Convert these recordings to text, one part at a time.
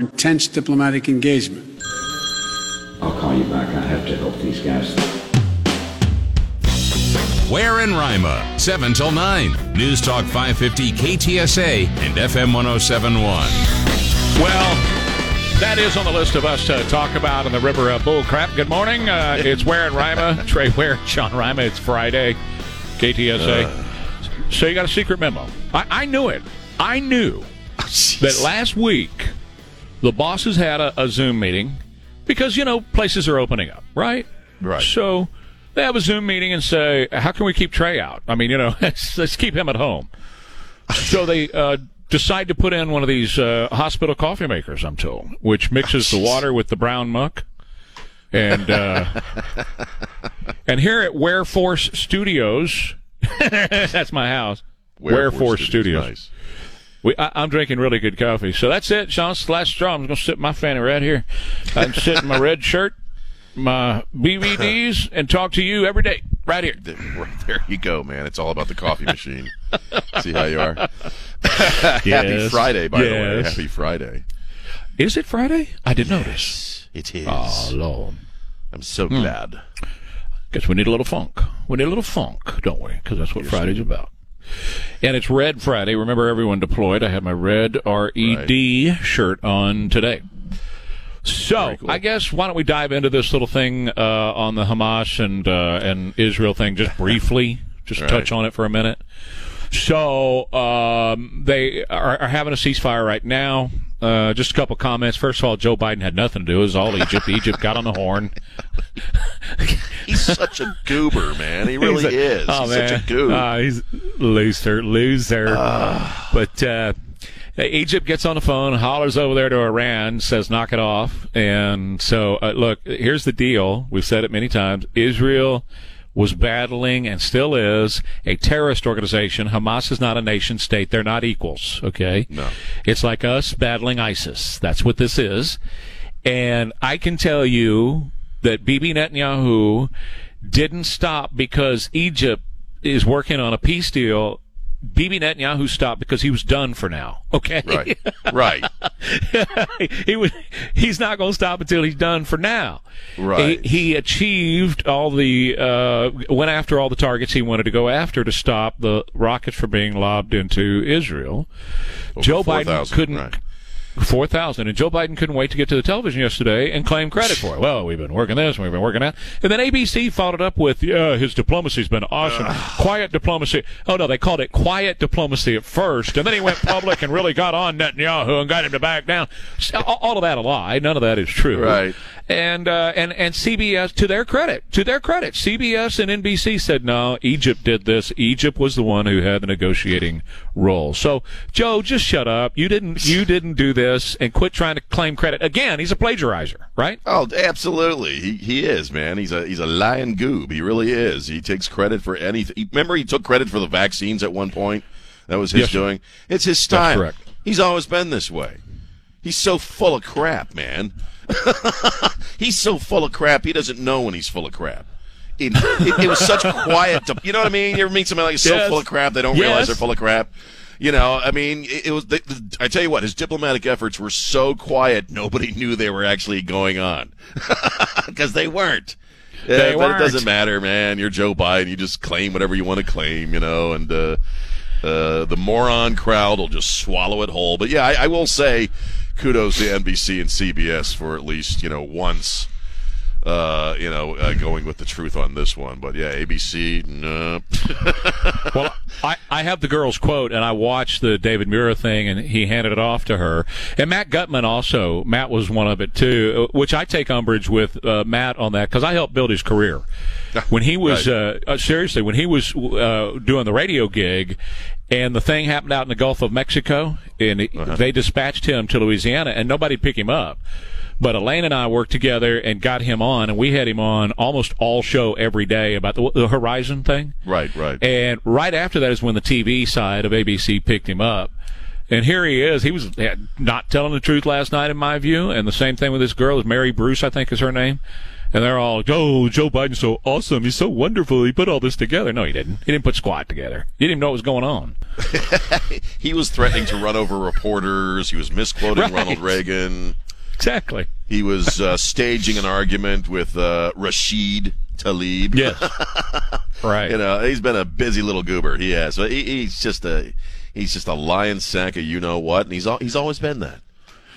Intense diplomatic engagement. I'll call you back. I have to help these guys. Ware in Rima, 7 till 9. News Talk 550 KTSA and FM 1071. Well, that is on the list of us to talk about in the River of Bull Crap. Good morning. Uh, it's Ware in Rima. Trey Ware, Sean Rima. It's Friday. KTSA. Uh. so you got a secret memo. I, I knew it. I knew that last week the bosses had a, a Zoom meeting because, you know, places are opening up, right? Right. So they have a Zoom meeting and say, how can we keep Trey out? I mean, you know, let's, let's keep him at home. So they uh, decide to put in one of these uh, hospital coffee makers, I'm told, which mixes the water with the brown muck. And uh, and here at Ware Force Studios, that's my house. Ware, Force Studios. Nice. We, I, I'm drinking really good coffee. So that's it, Sean. It's the last straw. I'm going to sit my fanny right here. I'm sitting in my red shirt, my BVDs, and talk to you every day right here. Right there you go, man. It's all about the coffee machine. See how you are. Happy Friday, by the way. Happy Friday. Is it Friday? I didn't notice. It is. Oh, Lord. I'm so hmm. glad. Guess we need a little funk. We need a little funk, don't we? Because that's what Friday's about. And it's Red Friday. Remember, everyone deployed. I had my red RED shirt on today. So cool. I guess why don't we dive into this little thing uh, on the Hamas and uh, and Israel thing just briefly, just Right. touch on it for a minute. So um, they are, are having a ceasefire right now. Uh, just a couple comments. First of all, Joe Biden had nothing to do. It was all Egypt. Egypt got on the horn. He's such a goober, man. He really a- is. Oh, He's man. such a goober. Ah, he's loser, loser. But uh, Egypt gets on the phone, hollers over there to Iran, says knock it off. And so, uh, look, here's the deal. We've said it many times. Israel was battling and still is a terrorist organization. Hamas is not a nation state. They're not equals. Okay. No. It's like us battling ISIS. That's what this is. And I can tell you that Bibi Netanyahu didn't stop because Egypt is working on a peace deal. Bibi Netanyahu stopped because he was done for now. Okay. right. Right. he was, he's not going to stop until he's done for now. Right. He, he achieved all the uh, went after all the targets he wanted to go after to stop the rockets from being lobbed into Israel. Joe Biden 4,000, couldn't. right. Four thousand, and Joe Biden couldn't wait to get to the television yesterday and claim credit for it. Well, we've been working this, and we've been working that, and then ABC followed it up with, "Yeah, his diplomacy's been awesome, quiet diplomacy." Oh no, they called it quiet diplomacy at first, and then he went public and really got on Netanyahu and got him to back down. All of that a lie. None of that is true. Right. And uh, and and CBS, to their credit, to their credit, CBS and NBC said no. Egypt did this. Egypt was the one who had the negotiating role. So Joe, just shut up. You didn't. You didn't do this, and quit trying to claim credit. Again, he's a plagiarizer, right? Oh, absolutely. He he is, man. He's a he's a lying goob. He really is. He takes credit for anything. Remember, he took credit for the vaccines at one point. That was his Yes, sir. doing. It's his style. correct. He's always been this way. He's so full of crap, man. he's so full of crap. He doesn't know when he's full of crap. It, it, it was such quiet. To, you know what I mean? You ever meet somebody like so Yes. full of crap they don't Yes. realize they're full of crap? You know, I mean, it, it was. The, the, I tell you what, his diplomatic efforts were so quiet, nobody knew they were actually going on because they weren't. Yeah, They but weren't. it doesn't matter, man. You're Joe Biden. You just claim whatever you want to claim, you know, and uh, uh, the moron crowd will just swallow it whole. But yeah, I, I will say kudos to NBC and CBS for at least you know once, uh, you know, uh, going with the truth on this one. But yeah, ABC, no. Well, I, I have the girl's quote, and I watched the David Muir thing, and he handed it off to her. And Matt Gutman also, Matt was one of it too, uh, which I take umbrage with uh, Matt on that because I helped build his career. When he was uh, uh, seriously, when he was uh, doing the radio gig, and the thing happened out in the Gulf of Mexico, and it- they dispatched him to Louisiana, and nobody picked him up. But Elaine and I worked together and got him on, and we had him on almost all show every day about the, the Horizon thing. Right, right. And right after that is when the TV side of ABC picked him up. And here he is. He was not telling the truth last night, in my view. And the same thing with this girl, is Mary Bruce, I think is her name. And they're all, oh, Joe Biden's so awesome. He's so wonderful. He put all this together. No, he didn't. He didn't put squat together. He didn't even know what was going on. he was threatening to run over reporters. He was misquoting Right. Ronald Reagan. Exactly. He was uh, staging an argument with uh, Rashid Tlaib. Yes. right. You know, he's been a busy little goober. He has. But he, he's just a he's just a lion sack of you know what, and he's al- he's always been that.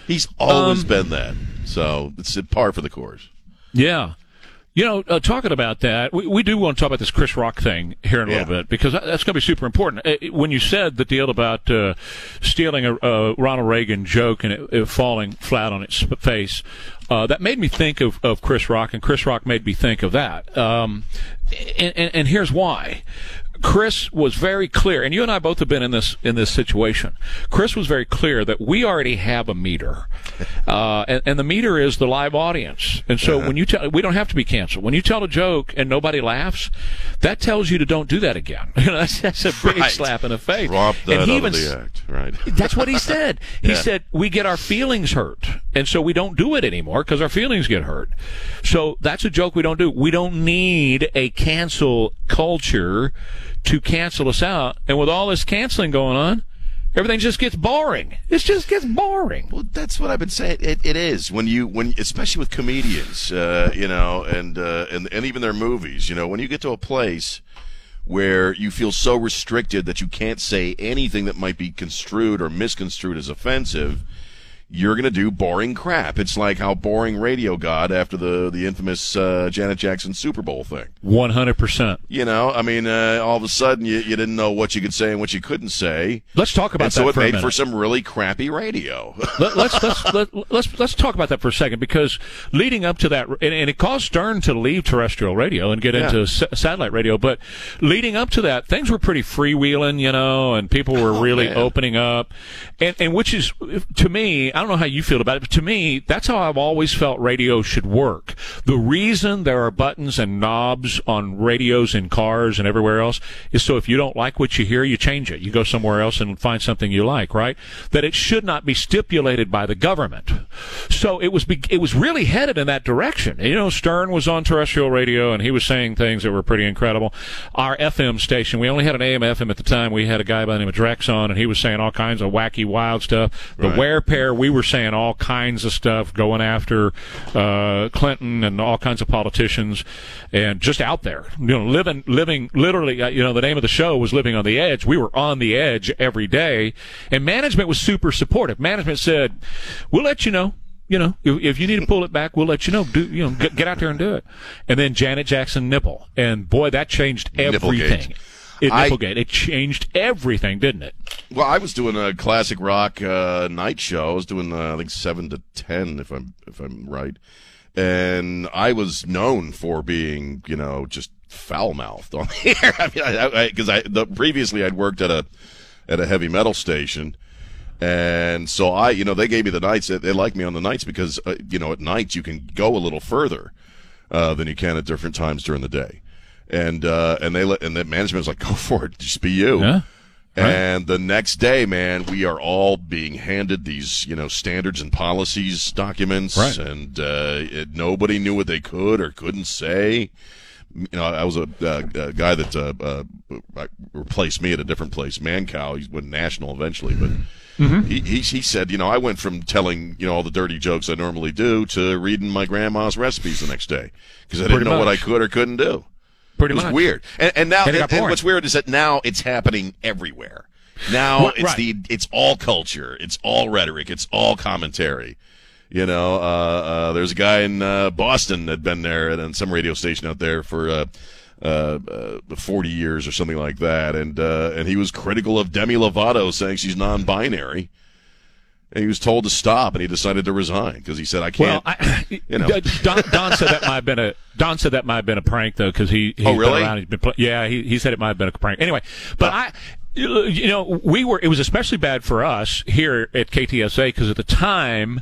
He's always Um, been that. So it's par for the course. Yeah. You know, uh, talking about that, we, we do want to talk about this Chris Rock thing here in a Yeah. little bit because that's going to be super important. Uh, When you said the deal about uh, stealing a, a Ronald Reagan joke and it, it falling flat on its face, uh, that made me think of, of Chris Rock, and Chris Rock made me think of that. Um, and, and, and here's why. Chris was very clear, and you and I both have been in this in this situation. Chris was very clear that we already have a meter, uh, and, and the meter is the live audience. And so when you tell, we don't have to be canceled. When you tell a joke and nobody laughs, that tells you to don't do that again. You know, that's, that's a big Right. slap in the face. Drop that and he even act. Right. that's what he said. He Yeah. said we get our feelings hurt, and so we don't do it anymore because our feelings get hurt. So that's a joke we don't do. We don't need a cancel culture to cancel us out. And with all this canceling going on, everything just gets boring. It just gets boring. Well, that's what I've been saying. It, it is when you when especially with comedians, uh, you know, and uh, and and even their movies. You know, when you get to a place where you feel so restricted that you can't say anything that might be construed or misconstrued as offensive. You're gonna do boring crap. It's like how boring radio got after the the infamous uh, Janet Jackson Super Bowl thing. One hundred percent. You know, I mean, uh, all of a sudden you, you didn't know what you could say and what you couldn't say, Let's talk about and so that it for a made for some really crappy radio. Let, let's let's let, let's let's talk about that for a second because leading up to that, and, and it caused Stern to leave terrestrial radio and get Yeah. into s- satellite radio. But leading up to that, things were pretty freewheeling, you know, and people were Oh, really man. opening up, and and which is to me, I don't know how you feel about it, but to me, that's how I've always felt radio should work. The reason there are buttons and knobs on radios in cars and everywhere else is so if you don't like what you hear, you change it. You go somewhere else and find something you like, right? That it should not be stipulated by the government. So it was, be- it was really headed in that direction. You know, Stern was on terrestrial radio and he was saying things that were pretty incredible. Our FM station, we only had an AM FM at the time. We had a guy by the name of Drex on and he was saying all kinds of wacky, wild stuff. The Right. Ware pair, we were saying all kinds of stuff, going after uh, Clinton and all kinds of politicians, and just out there, you know, living, living, literally. Uh, you know, the name of the show was "Living on the Edge." We were on the edge every day, and management was super supportive. Management said, "We'll let you know." You know, if, if you need to pull it back, we'll let you know. Do you know? Get, get out there and do it. And then Janet Jackson nipple, and boy, that changed everything. It I- Nipplegate. It changed everything, didn't it? Well, I was doing a classic rock uh, night show. I was doing uh, I think seven to ten, if I'm if I'm right, and I was known for being you know just foul mouthed on the air. I mean, because I, I, the, previously I'd worked at a at a heavy metal station. And so I, you know, they gave me the nights. They, they like me on the nights because, uh, you know, at nights you can go a little further uh, than you can at different times during the day. And uh, and they let and the management's like, go for it, just be you. Yeah. And the next day, man, we are all being handed these, you know, standards and policies documents, Right. and uh, it, nobody knew what they could or couldn't say. You know, I was a, uh, a guy that uh, uh, replaced me at a different place, Mancow. He went national eventually, but Mm-hmm. he, he he said, you know, I went from telling you know all the dirty jokes I normally do to reading my grandma's recipes the next day because I didn't Pretty know what I could or couldn't do. Pretty It was much. weird, and, and now And and, and what's weird is that now it's happening everywhere. Now it's right. the it's all culture, it's all rhetoric, it's all commentary. You know, uh, uh, there's a guy in uh, Boston that'd been there at on some radio station out there for uh, uh, uh, 40 years or something like that, and uh, and he was critical of Demi Lovato, saying she's non-binary. And he was told to stop, and he decided to resign because he said, "I can't." I, you know. Don, Don said that might have been a Don said that might have been a prank though because he he's Oh, really? been around. He's been play, yeah. He, he said it might have been a prank. Anyway, but I. You know, we were. It was especially bad for us here at KTSA because at the time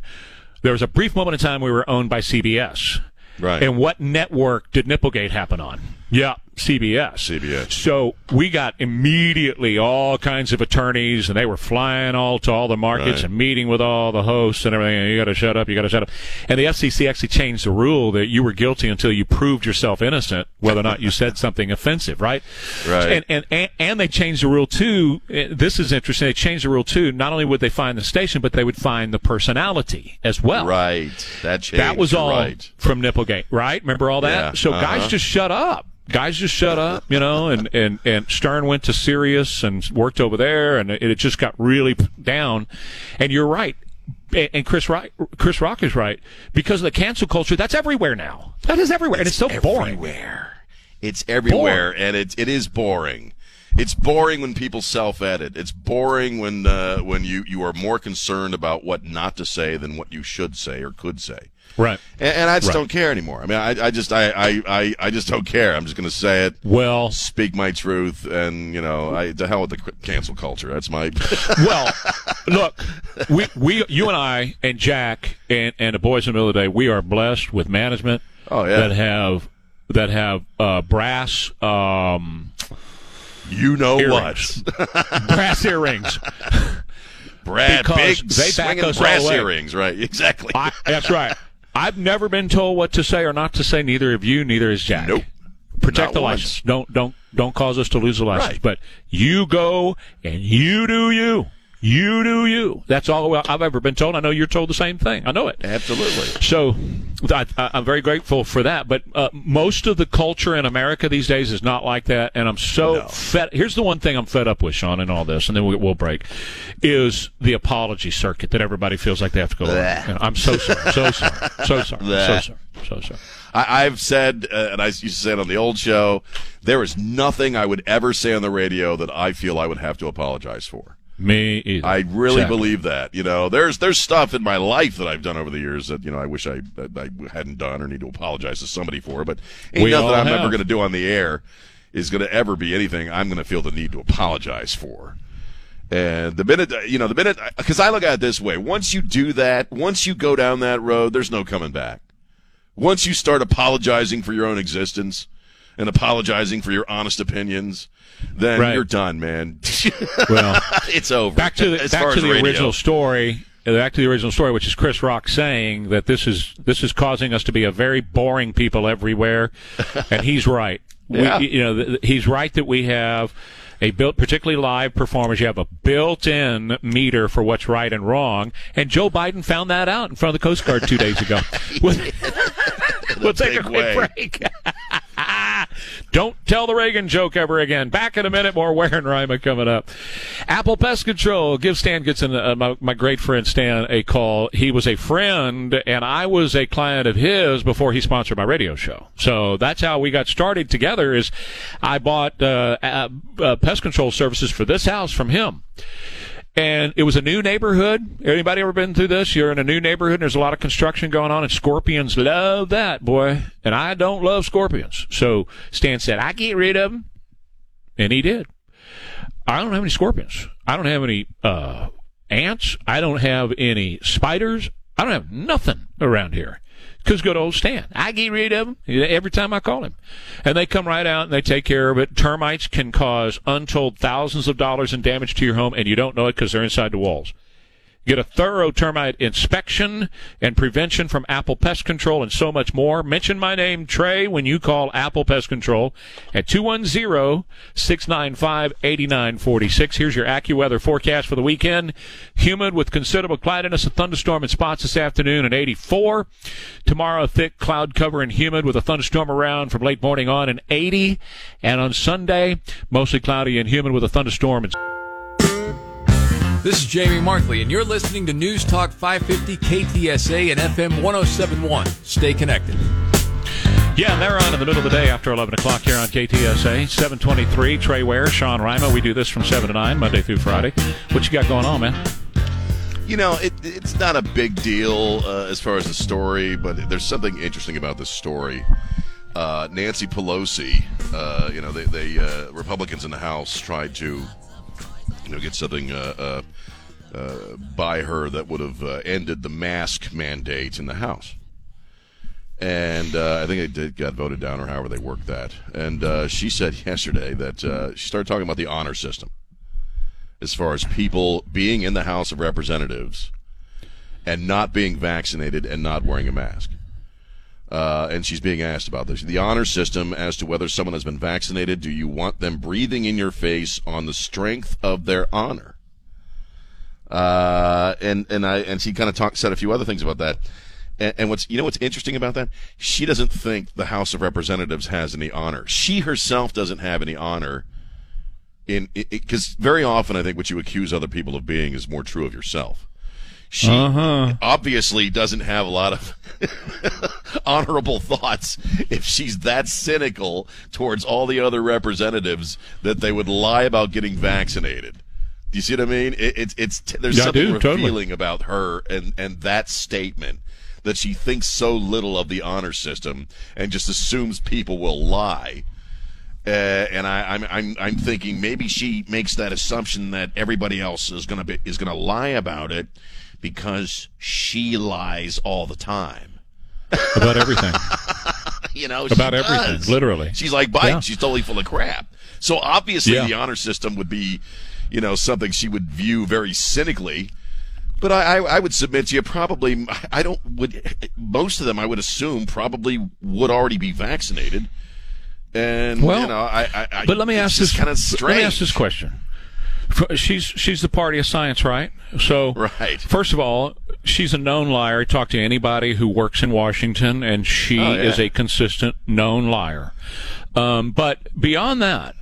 there was a brief moment in time we were owned by CBS. Right. And what network did Nipplegate happen on? Yeah, CBS. CBS. So we got immediately all kinds of attorneys, and they were flying all to all the markets Right. and meeting with all the hosts and everything. You got to shut up. You got to shut up. And the FCC actually changed the rule that you were guilty until you proved yourself innocent, whether or not you said something offensive. Right. Right. And and and, and they changed the rule too. This is interesting. They changed the rule too. Not only would they find the station, but they would find the personality as well. right, that changed. That was all right. from Nipplegate, right? Remember all that? Yeah, So guys uh-huh. just shut up. Guys just shut up, you know, and, and, and Stern went to Sirius and worked over there and it, it just got really down. And you're right. And Chris Rock, Chris Rock is right because of the cancel culture. That's everywhere now. That is everywhere, and it's so boring. everywhere. It's everywhere, and it it is boring. It's boring when people self-edit. It's boring when uh, when you, you are more concerned about what not to say than what you should say or could say. Right. And, and I just Right. don't care anymore. I mean, I, I just I, I, I, I just don't care. I'm just going to say it, Well, speak my truth, and you know, I to hell with the cancel culture. That's my. well, look, we, we, you and I and Jack and, and the boys in the middle of the day, we are blessed with management Oh, yeah. that have that have uh, brass um, you know earrings, what? brass earrings. Brad, Because big they back swinging us brass the earrings, right? Exactly. I, that's right. I've never been told what to say or not to say. Neither of you. Neither is Jack. Nope. Protect Not the once. license. Don't don't don't cause us to lose the license. Right. But you go and you do you. You do you. That's all I've ever been told. I know you're told the same thing. I know it. Absolutely. So I, I'm very grateful for that. But uh, most of the culture in America these days is not like that, and I'm so fed. Here's the one thing I'm fed up with, Sean, in all this, and then we, we'll break, is the apology circuit that everybody feels like they have to go. I'm so sorry, so sorry, so sorry, so sorry, so sorry. I, I've said, uh, and I used to say it on the old show, there is nothing I would ever say on the radio that I feel I would have to apologize for. Me either. I really Exactly. believe that. You know, there's there's stuff in my life that I've done over the years that you know I wish I I hadn't done or need to apologize to somebody for. But ain't We nothing I'm ever going to do on the air is going to ever be anything I'm going to feel the need to apologize for. And the minute you know, the minute because I look at it this way: once you do that, once you go down that road, there's no coming back. Once you start apologizing for your own existence and apologizing for your honest opinions, then Right. you're done, man. Well, it's over. back to the As back to the radio. original story. uh, Back to the original story, which is Chris Rock saying that this is this is causing us to be a very boring people everywhere, and he's right. Yeah. We, you know, he's right that we have a built, particularly live performers. You have a built-in meter for what's right and wrong, and Joe Biden found that out in front of the Coast Guard two days ago. we'll we'll take a quick way. break. Don't tell the Reagan joke ever again. Back in a minute, more Ware and Rima coming up. Apple Pest Control. Give Stan Gitson, uh, my, my great friend Stan, a call. He was a friend, and I was a client of his before he sponsored my radio show. So that's how we got started together. Is I bought uh, uh, pest control services for this house from him and it was a new neighborhood. Anybody ever been through this? You're in a new neighborhood. And there's a lot of construction going on, and scorpions love that boy. And I don't love scorpions, so Stan said I get rid of them, and he did. I don't have any scorpions. I don't have any uh, ants. I don't have any spiders. I don't have nothing around here. Because good old Stan. I get rid of them every time I call him. And they come right out and they take care of it. Termites can cause untold thousands of dollars in damage to your home, and you don't know it because they're inside the walls. Get a thorough termite inspection and prevention from Apple Pest Control and so much more. Mention my name, Trey, when you call Apple Pest Control at 210-695-8946. Here's your AccuWeather forecast for the weekend. Humid with considerable cloudiness, a thunderstorm in spots this afternoon at 84. Tomorrow, thick cloud cover and humid with a thunderstorm around from late morning on in 80. And on Sunday, mostly cloudy and humid with a thunderstorm in This is Jamie Markley, and you're listening to News Talk 550 KTSA and FM 1071. Stay connected. Yeah, they're on in the middle of the day after 11 o'clock here on KTSA. 723, Trey Ware, Sean Rima. We do this from 7 to 9, Monday through Friday. What you got going on, man? You know, it, it's not a big deal uh, as far as the story, but there's something interesting about this story. Uh, Nancy Pelosi, uh, you know, they, they uh, Republicans in the House tried to, know, get something uh, uh, uh, by her that would have uh, ended the mask mandate in the House. And uh, I think it did got voted down, or however they worked that. And she said yesterday that she started talking about the honor system as far as people being in the House of Representatives and not being vaccinated and not wearing a mask. Uh, and she's being asked about this. The honor system as to whether someone has been vaccinated, do you want them breathing in your face on the strength of their honor? Uh, and and I and she kind of talked said a few other things about that. And, and what's you know what's interesting about that? She doesn't think the House of Representatives has any honor. She herself doesn't have any honor in because very often I think what you accuse other people of being is more true of yourself. She Uh-huh. obviously doesn't have a lot of honorable thoughts if she's that cynical towards all the other representatives that they would lie about getting vaccinated. Do you see what I mean? It, it's it's there's Yeah, something do, totally. revealing about her and and that statement that she thinks so little of the honor system and just assumes people will lie. Uh, and I, I'm, I'm, I'm thinking maybe she makes that assumption that everybody else is gonna be is gonna lie about it because she lies all the time. About everything. You know, she About everything, does. literally. She's like Biden. Yeah. She's totally full of crap. So obviously, Yeah. the honor system would be, you know, something she would view very cynically. But I, I, I would submit to you probably I don't would most of them I would assume probably would already be vaccinated. And Well, you know, I, I, I But let me ask this kind of strange. Let me ask this question. She's she's the party of science, right? So, Right. First of all, she's a known liar. Talk to anybody who works in Washington, and she Oh, yeah. is a consistent known liar. Um, but beyond that,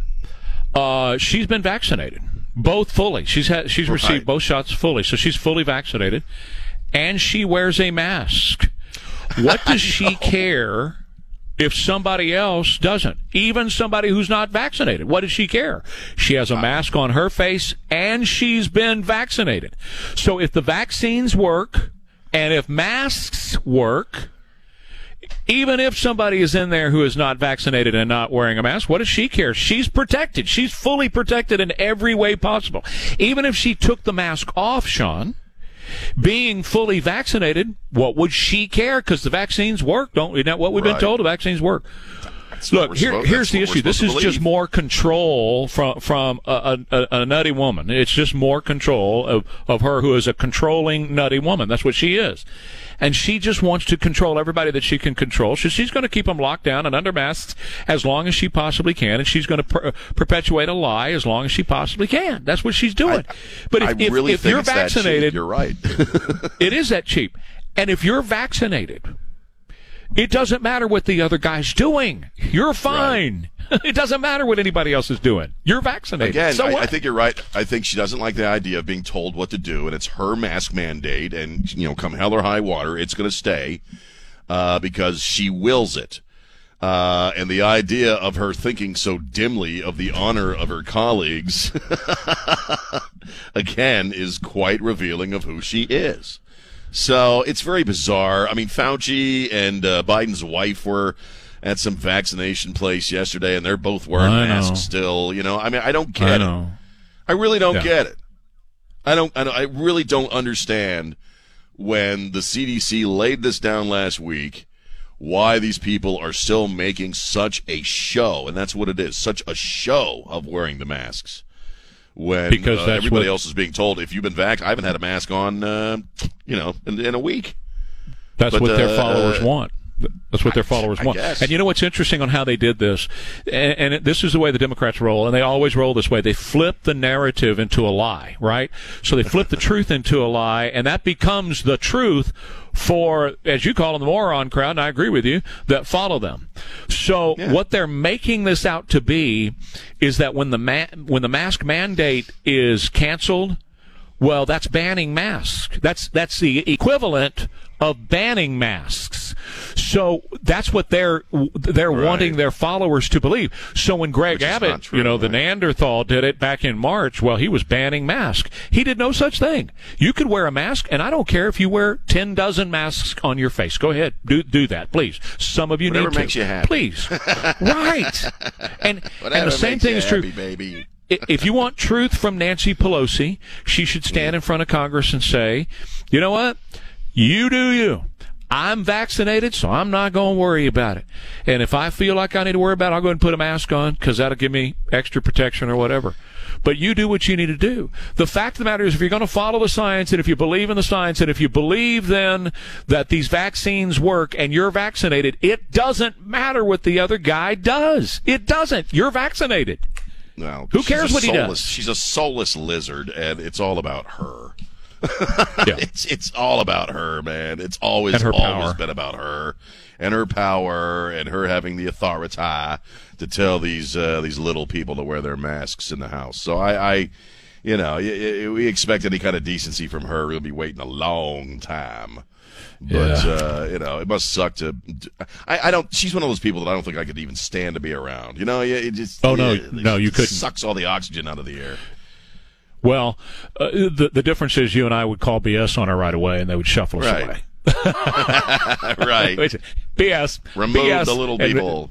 uh, she's been vaccinated, both fully. She's had she's received both shots fully, so she's fully vaccinated, and she wears a mask. What does she care? If somebody else doesn't. Even somebody who's not vaccinated. What does she care? She has a mask on her face and she's been vaccinated. So if the vaccines work and if masks work, even if somebody is in there who is not vaccinated and not wearing a mask, what does she care? She's protected. She's fully protected in every way possible. Even if she took the mask off, Sean, being fully vaccinated, what would she care? Because the vaccines work, don't isn't what we've been told? The vaccines work. What Look, here, here's the issue. This is just more control from from a, a, a nutty woman. It's just more control of, of her who is a controlling nutty woman. That's what she is, and she just wants to control everybody that she can control. So she's going to keep them locked down and under masks as long as she possibly can, and she's going to per- perpetuate a lie as long as she possibly can. That's what she's doing. but if, I if, really if you're it's that cheap. vaccinated, You're right. it is that cheap. And if you're vaccinated, it doesn't matter what the other guy's doing. You're fine. it doesn't matter what anybody else is doing. You're vaccinated. Again, so I. I think you're right. I think she doesn't like the idea of being told what to do, and it's her mask mandate. And you know, come hell or high water, it's going to stay uh, because she wills it. Uh, and the idea of her thinking so dimly of the honor of her colleagues, again, is quite revealing of who she is. So it's very bizarre. I mean, Fauci and uh, Biden's wife were at some vaccination place yesterday, and they're both wearing I know. masks still. You know, I mean, I don't get I it. I really don't Yeah. get it. I don't, I don't. I really don't understand when the CDC laid this down last week. Why these people are still making such a show, and that's what it is, such a show of wearing the masks. When Because uh, everybody what- else is being told, if you've been vaxxed, I haven't had a mask on, uh, you know, in, in a week. That's But, what their uh, followers want. That's what their followers I want. And you know what's interesting on how they did this? And, and this is the way the Democrats roll, and they always roll this way. They flip the narrative into a lie, right? So they flip the truth into a lie, and that becomes the truth for, as you call them, the moron crowd, and I agree with you, that follow them. So what they're making this out to be is that when the ma- when the mask mandate is canceled, well, that's banning masks. That's that's the equivalent of banning masks. So that's what they're they're Right. wanting their followers to believe. So when Greg Abbott, true, you know, the right. Neanderthal did it back in March, well, he was banning masks. He did no such thing. You could wear a mask, and I don't care if you wear ten dozen masks on your face. Go ahead, do do that, please. Some of you Whatever need to. makes you happy. please. right. And Whatever and the same thing is true baby. If you want truth from Nancy Pelosi, she should stand in front of Congress and say, you know what? You do you. I'm vaccinated, so I'm not going to worry about it. And if I feel like I need to worry about it, I'll go ahead and put a mask on because that'll give me extra protection or whatever. But you do what you need to do. The fact of the matter is, if you're going to follow the science and if you believe in the science and if you believe then that these vaccines work and you're vaccinated, it doesn't matter what the other guy does. It doesn't. You're vaccinated. Well, Who cares what he does? She's a soulless lizard, and it's all about her. Yeah. It's it's all about her, man. It's always always power. been about her and her power and her having the authority to tell these uh, these little people to wear their masks in the house. So I, I you know, we expect any kind of decency from her. We'll be waiting a long time. But Yeah. uh, you know, it must suck to. I, I don't. She's one of those people that I don't think I could even stand to be around. You know, it just. Oh, no, it- no, you it couldn't. Sucks all the oxygen out of the air. Well, uh, the the difference is you and I would call BS on her right away, and they would shuffle us Right. away. right. Wait, BS. Remove BS, the little people.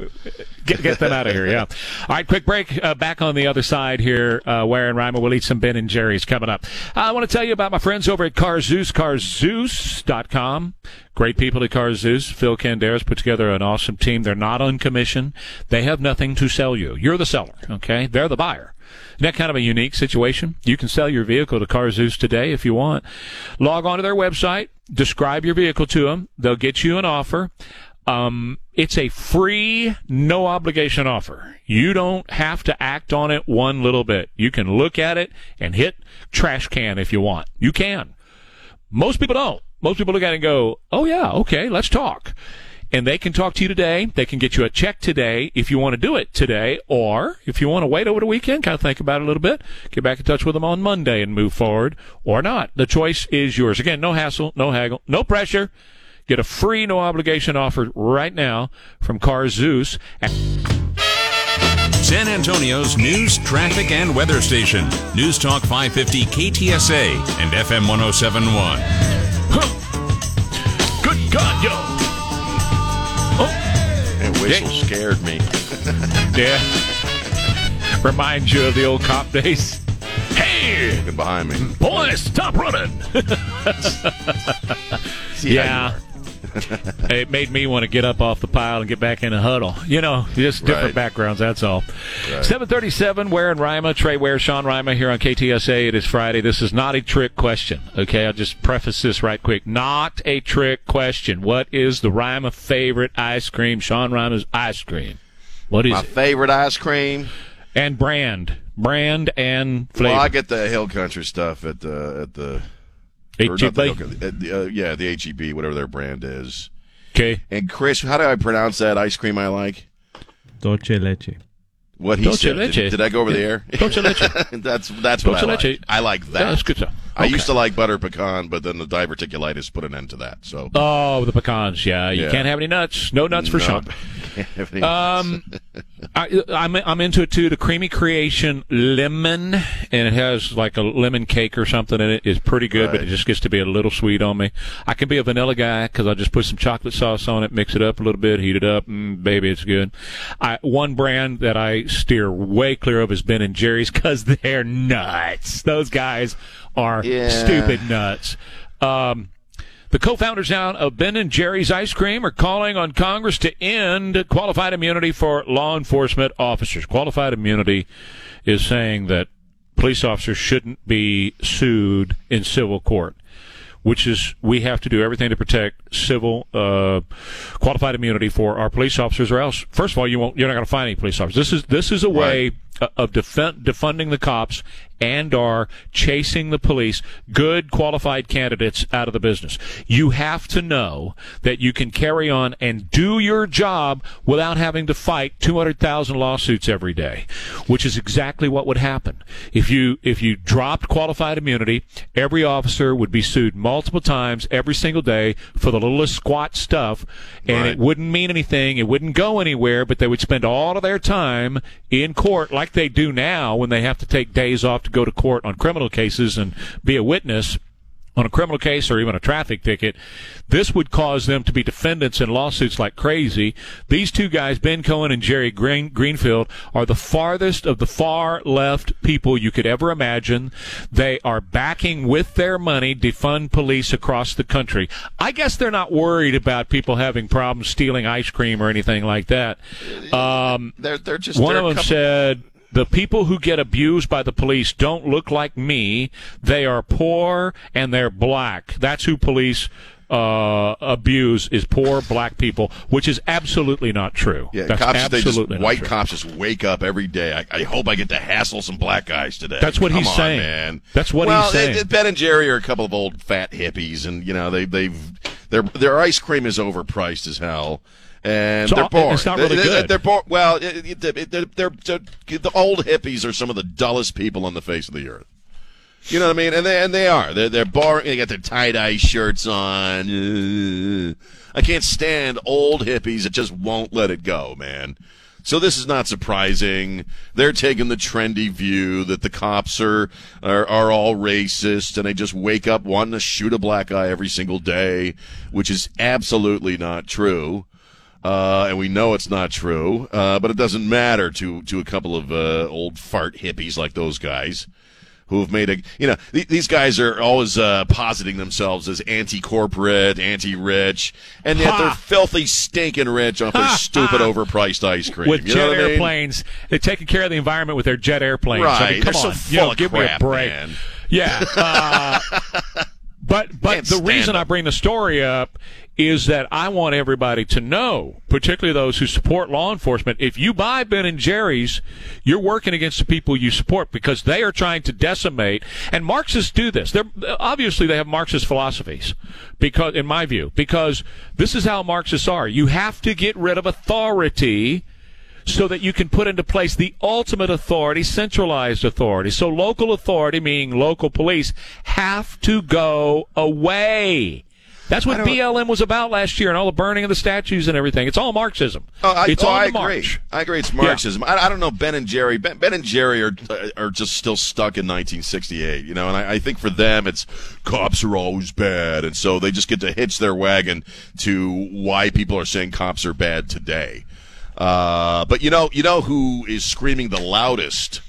Get, get them out of here, yeah. All right, quick break. Uh, back on the other side here, uh, Ware and Rima will eat some Ben and Jerry's coming up. I want to tell you about my friends over at Carzeus, carzeus.com. Great people at Carzeus. Phil Canderas put together an awesome team. They're not on commission. They have nothing to sell you. You're the seller, okay? They're the buyer. Isn't that kind of a unique situation? You can sell your vehicle to Carzeus today if you want. Log on to their website, describe your vehicle to them. They'll get you an offer. Um, it's a free, no obligation offer. You don't have to act on it one little bit. You can look at it and hit trash can if you want. You can. Most people don't. Most people look at it and go, oh yeah, okay, let's talk. And they can talk to you today. They can get you a check today if you want to do it today. Or if you want to wait over the weekend, kind of think about it a little bit, get back in touch with them on Monday and move forward or not. The choice is yours. Again, no hassle, no haggle, no pressure. Get a free, no obligation offer right now from Carzeus. at San Antonio's news, traffic, and weather station. News Talk 550 KTSA and FM 1071. Good God, yo! Oh. And whistle scared me. Yeah. Reminds you of the old cop days. Hey, behind me. boys, stop running! See how you Yeah. it made me want to get up off the pile and get back in a huddle. You know, just different Right. backgrounds, that's all. 737, Ware and Rima, Trey Ware, Sean Rima here on KTSA. It is Friday. This is not a trick question. Okay, I'll just preface this right quick. Not a trick question. What is the Rima favorite ice cream? Sean Rima's ice cream. What is My it? favorite ice cream. And brand. Brand and flavor. Well, I get the Hill Country stuff at the at the. Or not the HEB. Hill Country, at the, uh, yeah, the HEB, whatever their brand is. Okay. And Chris, how do I pronounce that ice cream I like? Dolce leche. What he Dulce said. leche. Did, did I go over the air? Dulce leche. that's that's what Dulce I like. leche. I like that. Yeah, that's good stuff. I used to like butter pecan, but then the diverticulitis put an end to that. So Oh, the pecans. Yeah, you Yeah. can't have any nuts. No nuts for No. Sean. Um, I, I'm I'm into it too. The creamy creation lemon, and it has like a lemon cake or something in it. is pretty good, but it just gets to be a little sweet on me. I can be a vanilla guy because I just put some chocolate sauce on it, mix it up a little bit, heat it up, mm, baby, it's good. I one brand that I steer way clear of is Ben and Jerry's because they're nuts. Those guys are Yeah. stupid nuts. Um, the co-founders now of Ben and Jerry's Ice Cream are calling on Congress to end qualified immunity for law enforcement officers. Qualified immunity is saying that police officers shouldn't be sued in civil court, which is we have to do everything to protect civil uh, qualified immunity for our police officers, or else, first of all, you won't you're not going to find any police officers. This is this is a way uh, of defen- defunding the cops and are chasing the police, good qualified candidates out of the business. You have to know that you can carry on and do your job without having to fight 200,000 lawsuits every day, which is exactly what would happen. If you if you dropped qualified immunity, every officer would be sued multiple times every single day for the littlest squat stuff and Right. it wouldn't mean anything, it wouldn't go anywhere, but they would spend all of their time in court like they do now when they have to take days off to go to court on criminal cases and be a witness on a criminal case or even a traffic ticket, this would cause them to be defendants in lawsuits like crazy. These two guys, Ben Cohen and Jerry Green, Greenfield, are the farthest of the far left people you could ever imagine. They are backing with their money defund police across the country. I guess they're not worried about people having problems stealing ice cream or anything like that. Um, They're they're just one they're of them said, "The people who get abused by the police don't look like me. They are poor and they're black. That's who police." Uh, abuse is poor black people, which is absolutely not true. Yeah, That's cops. They just not white true. cops just wake up every day. I, I hope I get to hassle some black guys today. That's what Come he's on, saying. man. That's what well, he's saying. it- it- Ben and Jerry are a couple of old fat hippies, and you know they they've their their ice cream is overpriced as hell. And So, they're boring. it's not really They- they- good. They're boring. Well, they're, they're, they're- the old hippies are some of the dullest people on the face of the earth. You know what I mean? And they and they are. They're they're boring. They got their tie dye shirts on. Uh, I can't stand old hippies that just won't let it go, man. So this is not surprising. They're taking the trendy view that the cops are, are are all racist and they just wake up wanting to shoot a black guy every single day, which is absolutely not true. Uh, and we know it's not true, uh, but it doesn't matter to to a couple of uh, old fart hippies like those guys who have made a you know th- these guys are always uh, positing themselves as anti-corporate, anti-rich, and yet Ha! they're filthy, stinking rich off their stupid, overpriced ice cream. with you jet know what I mean? airplanes. They're taking care of the environment with their jet airplanes. I mean, come They're so on, full you know, of give me a break. man. Yeah. Uh, but but Can't the reason I bring the story up is that I want everybody to know, particularly those who support law enforcement, if you buy Ben and Jerry's, you're working against the people you support because they are trying to decimate. And Marxists do this. They're obviously they have Marxist philosophies, because in my view, because this is how Marxists are. You have to get rid of authority so that you can put into place the ultimate authority, centralized authority. So local authority, meaning local police, have to go away. That's what BLM was about last year and all the burning of the statues and everything. It's all Marxism. Oh, I, it's oh, on I agree. march. I agree. It's Marxism. I, I don't know. Ben and Jerry. Ben, ben and Jerry are uh, are just still stuck in 1968. You know, and I, I think for them, it's cops are always bad, and so they just get to hitch their wagon to why people are saying cops are bad today. Uh, but you know, you know who is screaming the loudest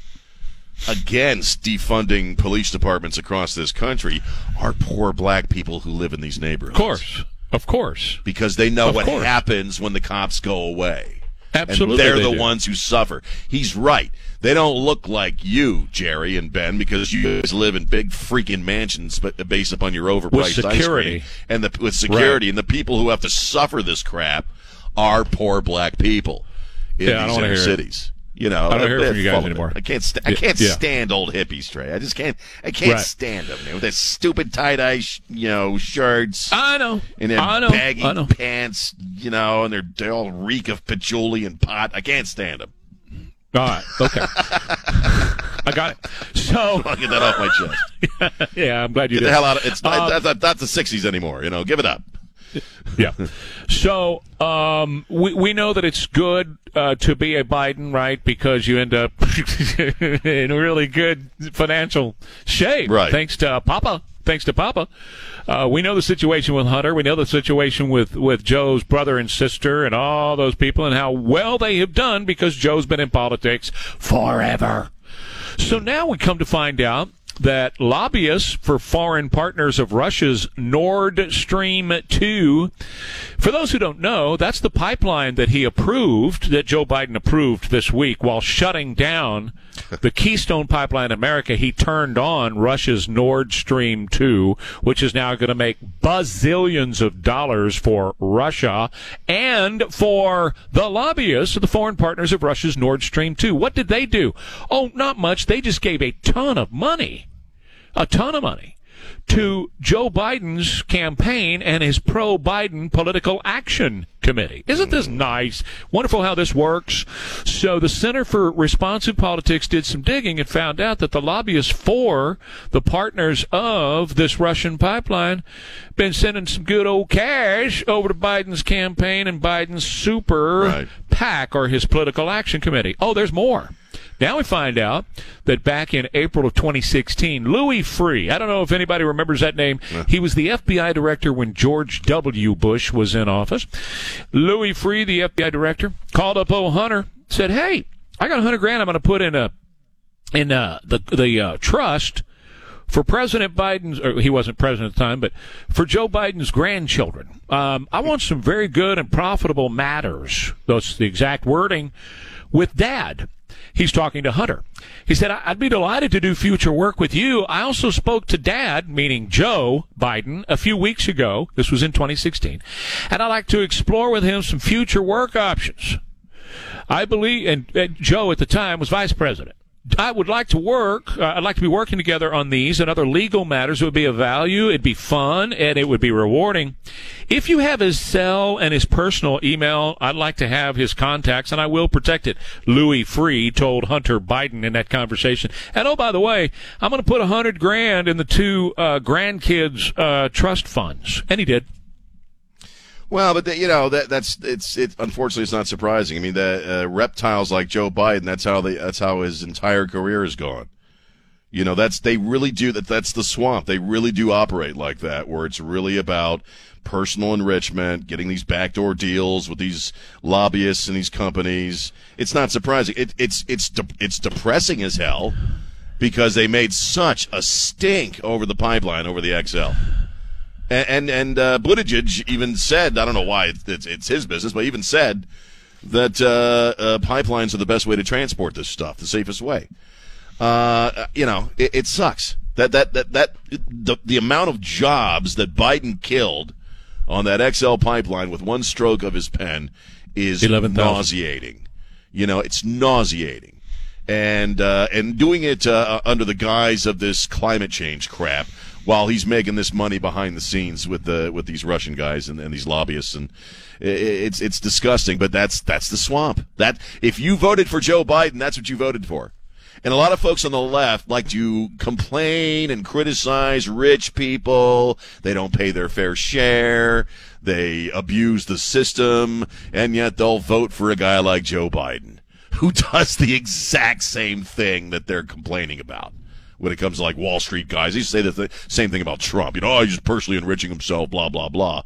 against defunding police departments across this country are poor black people who live in these neighborhoods. Of course. Of course. because they know Of what course. happens when the cops go away. Absolutely And they're they the do. ones who suffer. He's right. They don't look like you, Jerry and Ben, because you guys live in big freaking mansions but based upon your overpriced ice security. And the, with security. And the people who have to suffer this crap are poor black people in Yeah, these inner hear it. You know, I don't hear from you guys anymore. I can't. St- I can't Yeah. stand old hippies, Trey. I just can't. I can't Right. stand them man, with their stupid tie dye, sh- you know, shirts I know. and their I know. baggy I know. pants, you know, and they're, they all reek of patchouli and pot. I can't stand them. All right. Okay. I got it. So, I'll get that off my chest. yeah, I'm glad you Get did. the hell out of it's Um, not, that's, not the '60s anymore. You know, give it up. Yeah. So um, we we know that it's good uh, to be a Biden, right? Because you end up in really good financial shape, Right. Thanks to Papa. Thanks to Papa. Uh, we know the situation with Hunter. We know the situation with, with Joe's brother and sister and all those people and how well they have done because Joe's been in politics forever. So now we come to find out that lobbyists for foreign partners of Russia's Nord Stream 2, for those who don't know, that's the pipeline that he approved, that Joe Biden approved this week while shutting down the Keystone Pipeline in America, he turned on Russia's Nord Stream 2, which is now going to make bazillions of dollars for Russia and for the lobbyists, of the foreign partners of Russia's Nord Stream 2. What did they do? Oh, not much. They just gave a ton of money. A ton of money to Joe Biden's campaign and his pro Biden political action committee. Isn't this nice? Wonderful how this works. So the Center for Responsive Politics did some digging and found out that the lobbyists for the partners of this Russian pipeline been sending some good old cash over to Biden's campaign and Biden's super Right. PAC or his political action committee. Oh, there's more. Now we find out that back in April of 2016, Louis Freeh, I don't know if anybody remembers that name. He was the FBI director when George W. Bush was in office. Louis Freeh, the FBI director, called up O. Hunter, said, Hey, I got a hundred grand I'm going to put in a, in uh, the, the uh, trust for President Biden's, or he wasn't president at the time, but for Joe Biden's grandchildren. Um, I want some very good and profitable matters. That's the exact wording with dad. He's talking to Hunter. He said, "I- I'd be delighted to do future work with you. I also spoke to dad, meaning Joe Biden, a few weeks ago. This was in 2016. And I'd like to explore with him some future work options. I believe, and, and Joe at the time was vice president. I would like to work. Uh, I'd like to be working together on these and other legal matters. It would be of value. It'd be fun and it would be rewarding. If you have his cell and his personal email, I'd like to have his contacts and I will protect it. Louis Freeh told Hunter Biden in that conversation. And oh, by the way, I'm going to put a hundred grand in the two uh, grandkids uh, trust funds, and he did. Well, but the, you know that that's it's it. Unfortunately, it's not surprising. I mean, the uh, reptiles like Joe Biden. That's how they. That's how his entire career has gone. You know, that's they really do that. That's the swamp. They really do operate like that, where it's really about personal enrichment, getting these backdoor deals with these lobbyists and these companies. It's not surprising. It, it's it's de- it's depressing as hell because they made such a stink over the pipeline over the XL. And and, and uh, Buttigieg even said, I don't know why it's, it's, it's his business, but even said that uh, uh, pipelines are the best way to transport this stuff, the safest way. Uh, you know, it, it sucks that that that that the, the amount of jobs that Biden killed on that XL pipeline with one stroke of his pen is 11,000. nauseating. You know, it's nauseating, and uh, and doing it uh, under the guise of this climate change crap, while he's making this money behind the scenes with the with these Russian guys and, and these lobbyists, and it's it's disgusting. But that's that's the swamp. That if you voted for Joe Biden, that's what you voted for. And a lot of folks on the left like to complain and criticize rich people. They don't pay their fair share. They abuse the system. And yet they'll vote for a guy like Joe Biden, who does the exact same thing that they're complaining about when it comes to like Wall Street guys. They say the th- same thing about Trump. You know, oh, he's just personally enriching himself, blah, blah, blah.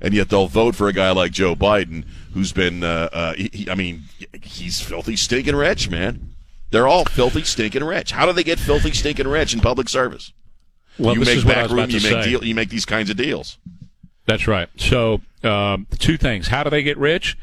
And yet they'll vote for a guy like Joe Biden, who's been, uh, uh, he, he- I mean, he's filthy, stinking rich, man. They're all filthy, stinking rich. How do they get filthy, stinking rich in public service? Well, you this make is what I back room, you make deal, you make these kinds of deals. That's right. So, um, two things. How do they get rich?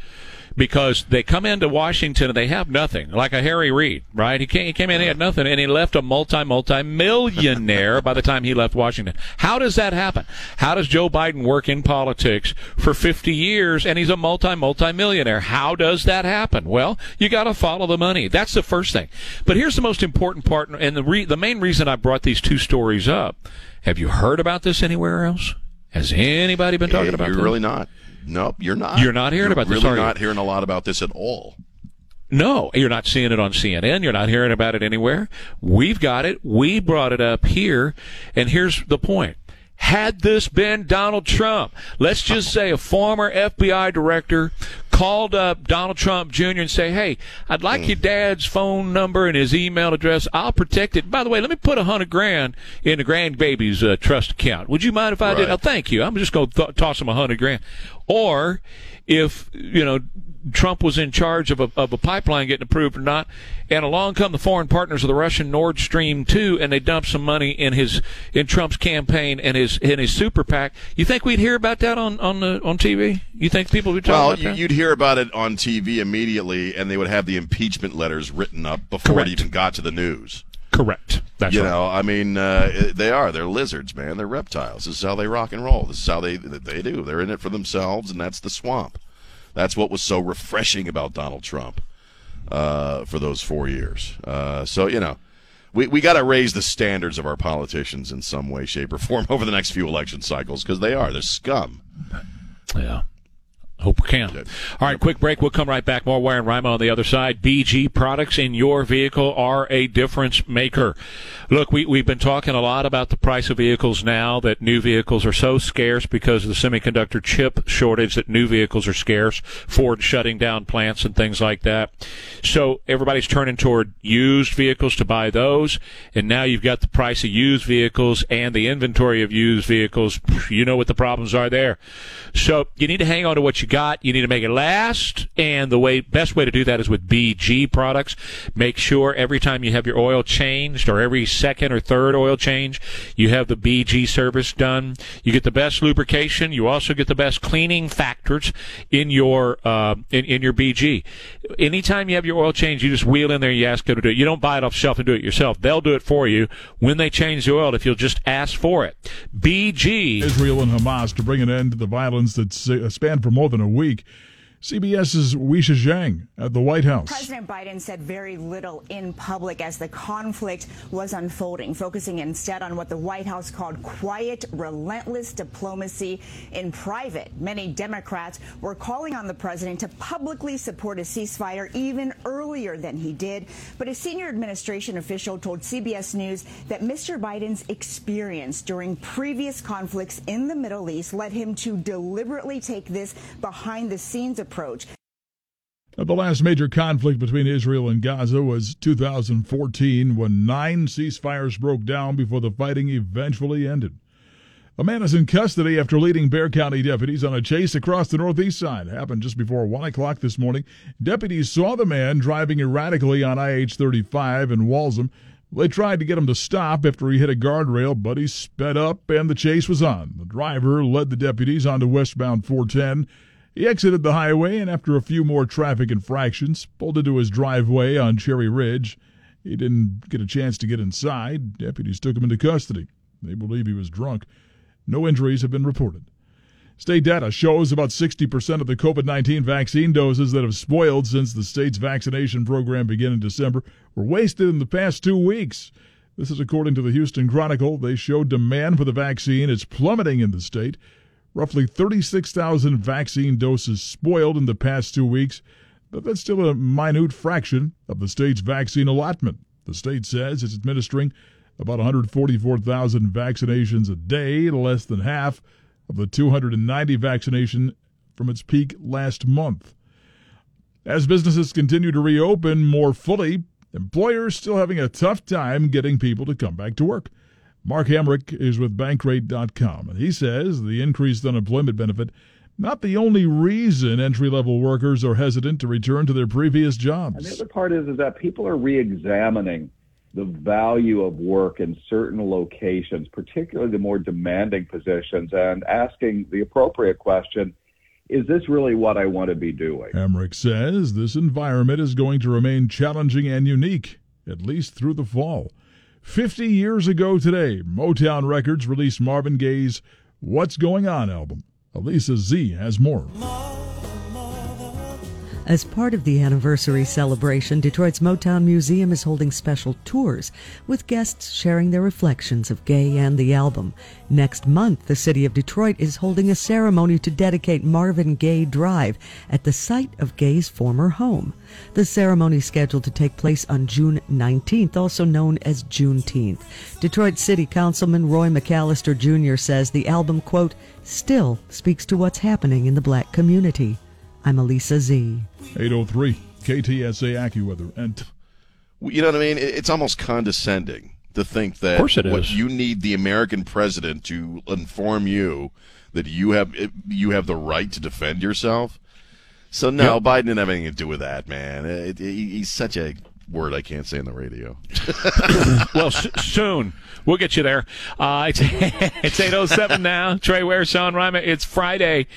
Because they come into Washington and they have nothing, like a Harry Reid, right? He came, he came in, he had nothing, and he left a multi, multi millionaire by the time he left Washington. How does that happen? How does Joe Biden work in politics for 50 years and he's a multi, multi millionaire? How does that happen? Well, you got to follow the money. That's the first thing. But here's the most important part, and the, re- the main reason I brought these two stories up. Have you heard about this anywhere else? Has anybody been talking Eh, about you're this? really not. Nope, you're not. You're not hearing You're about this, really are you? not hearing a lot about this at all. No, you're not seeing it on CNN. You're not hearing about it anywhere. We've got it. We brought it up here. And here's the point. Had this been Donald Trump, let's just say a former FBI director called up Donald Trump Jr. and say, Hey, I'd like your dad's phone number and his email address. I'll protect it. By the way, let me put a hundred grand in the grandbaby's uh, trust account. Would you mind if I did? Oh, thank you. I'm just going to th- toss him a hundred grand. or if you know Trump was in charge of a, of a pipeline getting approved or not, and along come the foreign partners of the Russian Nord Stream two, and they dump some money in his in Trump's campaign and his in his super PAC. You think we'd hear about that on on the on TV? You think people would talk Well, about you, that? Well, you'd hear about it on TV immediately, and they would have the impeachment letters written up before Correct. it even got to the news. Correct. That's you right. know, I mean, uh, they are. They're lizards, man. They're reptiles. This is how they rock and roll. This is how they they do. They're in it for themselves, and that's the swamp. That's what was so refreshing about Donald Trump uh, for those four years. Uh, so you know, we we got to raise the standards of our politicians in some way, shape, or form over the next few election cycles because they are. They're scum. Yeah. Hope we can. All right, quick break. We'll come right back. More Ware and Rima on the other side. BG products in your vehicle are a difference maker. Look, we, we've been talking a lot about the price of vehicles now that new vehicles are so scarce because of the semiconductor chip shortage that new vehicles are scarce. Ford shutting down plants and things like that. So everybody's turning toward used vehicles to buy those. And now you've got the price of used vehicles and the inventory of used vehicles. You know what the problems are there. So you need to hang on to what you got. You need to make it last. And the way, best way to do that is with BG products. Make sure every time you have your oil changed or every second or third oil change, you have the BG service done. You get the best lubrication. You also get the best cleaning factors in your, uh, in, in your BG. Anytime you have your oil change, you just wheel in there, you ask them to do it. You don't buy it off shelf and do it yourself. They'll do it for you when they change the oil if you'll just ask for it. BG. Israel and Hamas to bring an end to the violence that's uh, spanned for more than a week. CBS's Weijia Jiang at the White House. President Biden said very little in public as the conflict was unfolding, focusing instead on what the White House called quiet, relentless diplomacy in private. Many Democrats were calling on the president to publicly support a ceasefire even earlier than he did. But a senior administration official told CBS News that Mr. Biden's experience during previous conflicts in the Middle East led him to deliberately take this behind the scenes approach. Now, The last major conflict between Israel and Gaza was 2014 when nine ceasefires broke down before the fighting eventually ended. A man is in custody after leading Bexar County deputies on a chase across the northeast side. Happened just before 1 o'clock this morning. Deputies saw the man driving erratically on IH 35 in Walzem. They tried to get him to stop after he hit a guardrail, but he sped up and the chase was on. The driver led the deputies onto westbound 410. He exited the highway and, after a few more traffic infractions, pulled into his driveway on Cherry Ridge. He didn't get a chance to get inside. Deputies took him into custody. They believe he was drunk. No injuries have been reported. State data shows about 60% of the COVID 19 vaccine doses that have spoiled since the state's vaccination program began in December were wasted in the past two weeks. This is according to the Houston Chronicle. They show demand for the vaccine is plummeting in the state. Roughly 36,000 vaccine doses spoiled in the past two weeks, but that's still a minute fraction of the state's vaccine allotment. The state says it's administering about 144,000 vaccinations a day, less than half of the 290 vaccination from its peak last month. As businesses continue to reopen more fully, employers still having a tough time getting people to come back to work. Mark Hamrick is with Bankrate.com, and he says the increased unemployment benefit not the only reason entry level workers are hesitant to return to their previous jobs. And the other part is, is that people are re-examining the value of work in certain locations, particularly the more demanding positions, and asking the appropriate question, is this really what I want to be doing? Hamrick says this environment is going to remain challenging and unique, at least through the fall. 50 years ago today, Motown Records released Marvin Gaye's What's Going On album. Elisa Z has more. As part of the anniversary celebration, Detroit's Motown Museum is holding special tours with guests sharing their reflections of Gaye and the album. Next month, the city of Detroit is holding a ceremony to dedicate Marvin Gaye Drive at the site of Gaye's former home. The ceremony is scheduled to take place on June 19th, also known as Juneteenth. Detroit City Councilman Roy McCalister Jr. says the album, quote, still speaks to what's happening in the black community. I'm Elisa Z. 803 KTSA AccuWeather. And You know what I mean? It's almost condescending to think that Of course it what is. you need the American president to inform you that you have you have the right to defend yourself. So no, Yep. Biden didn't have anything to do with that, man. It, it- he's such a word I can't say on the radio. well, s- soon we'll get you there. Uh, it's it's eight oh seven now. Trey Ware, Sean Rima. It's Friday,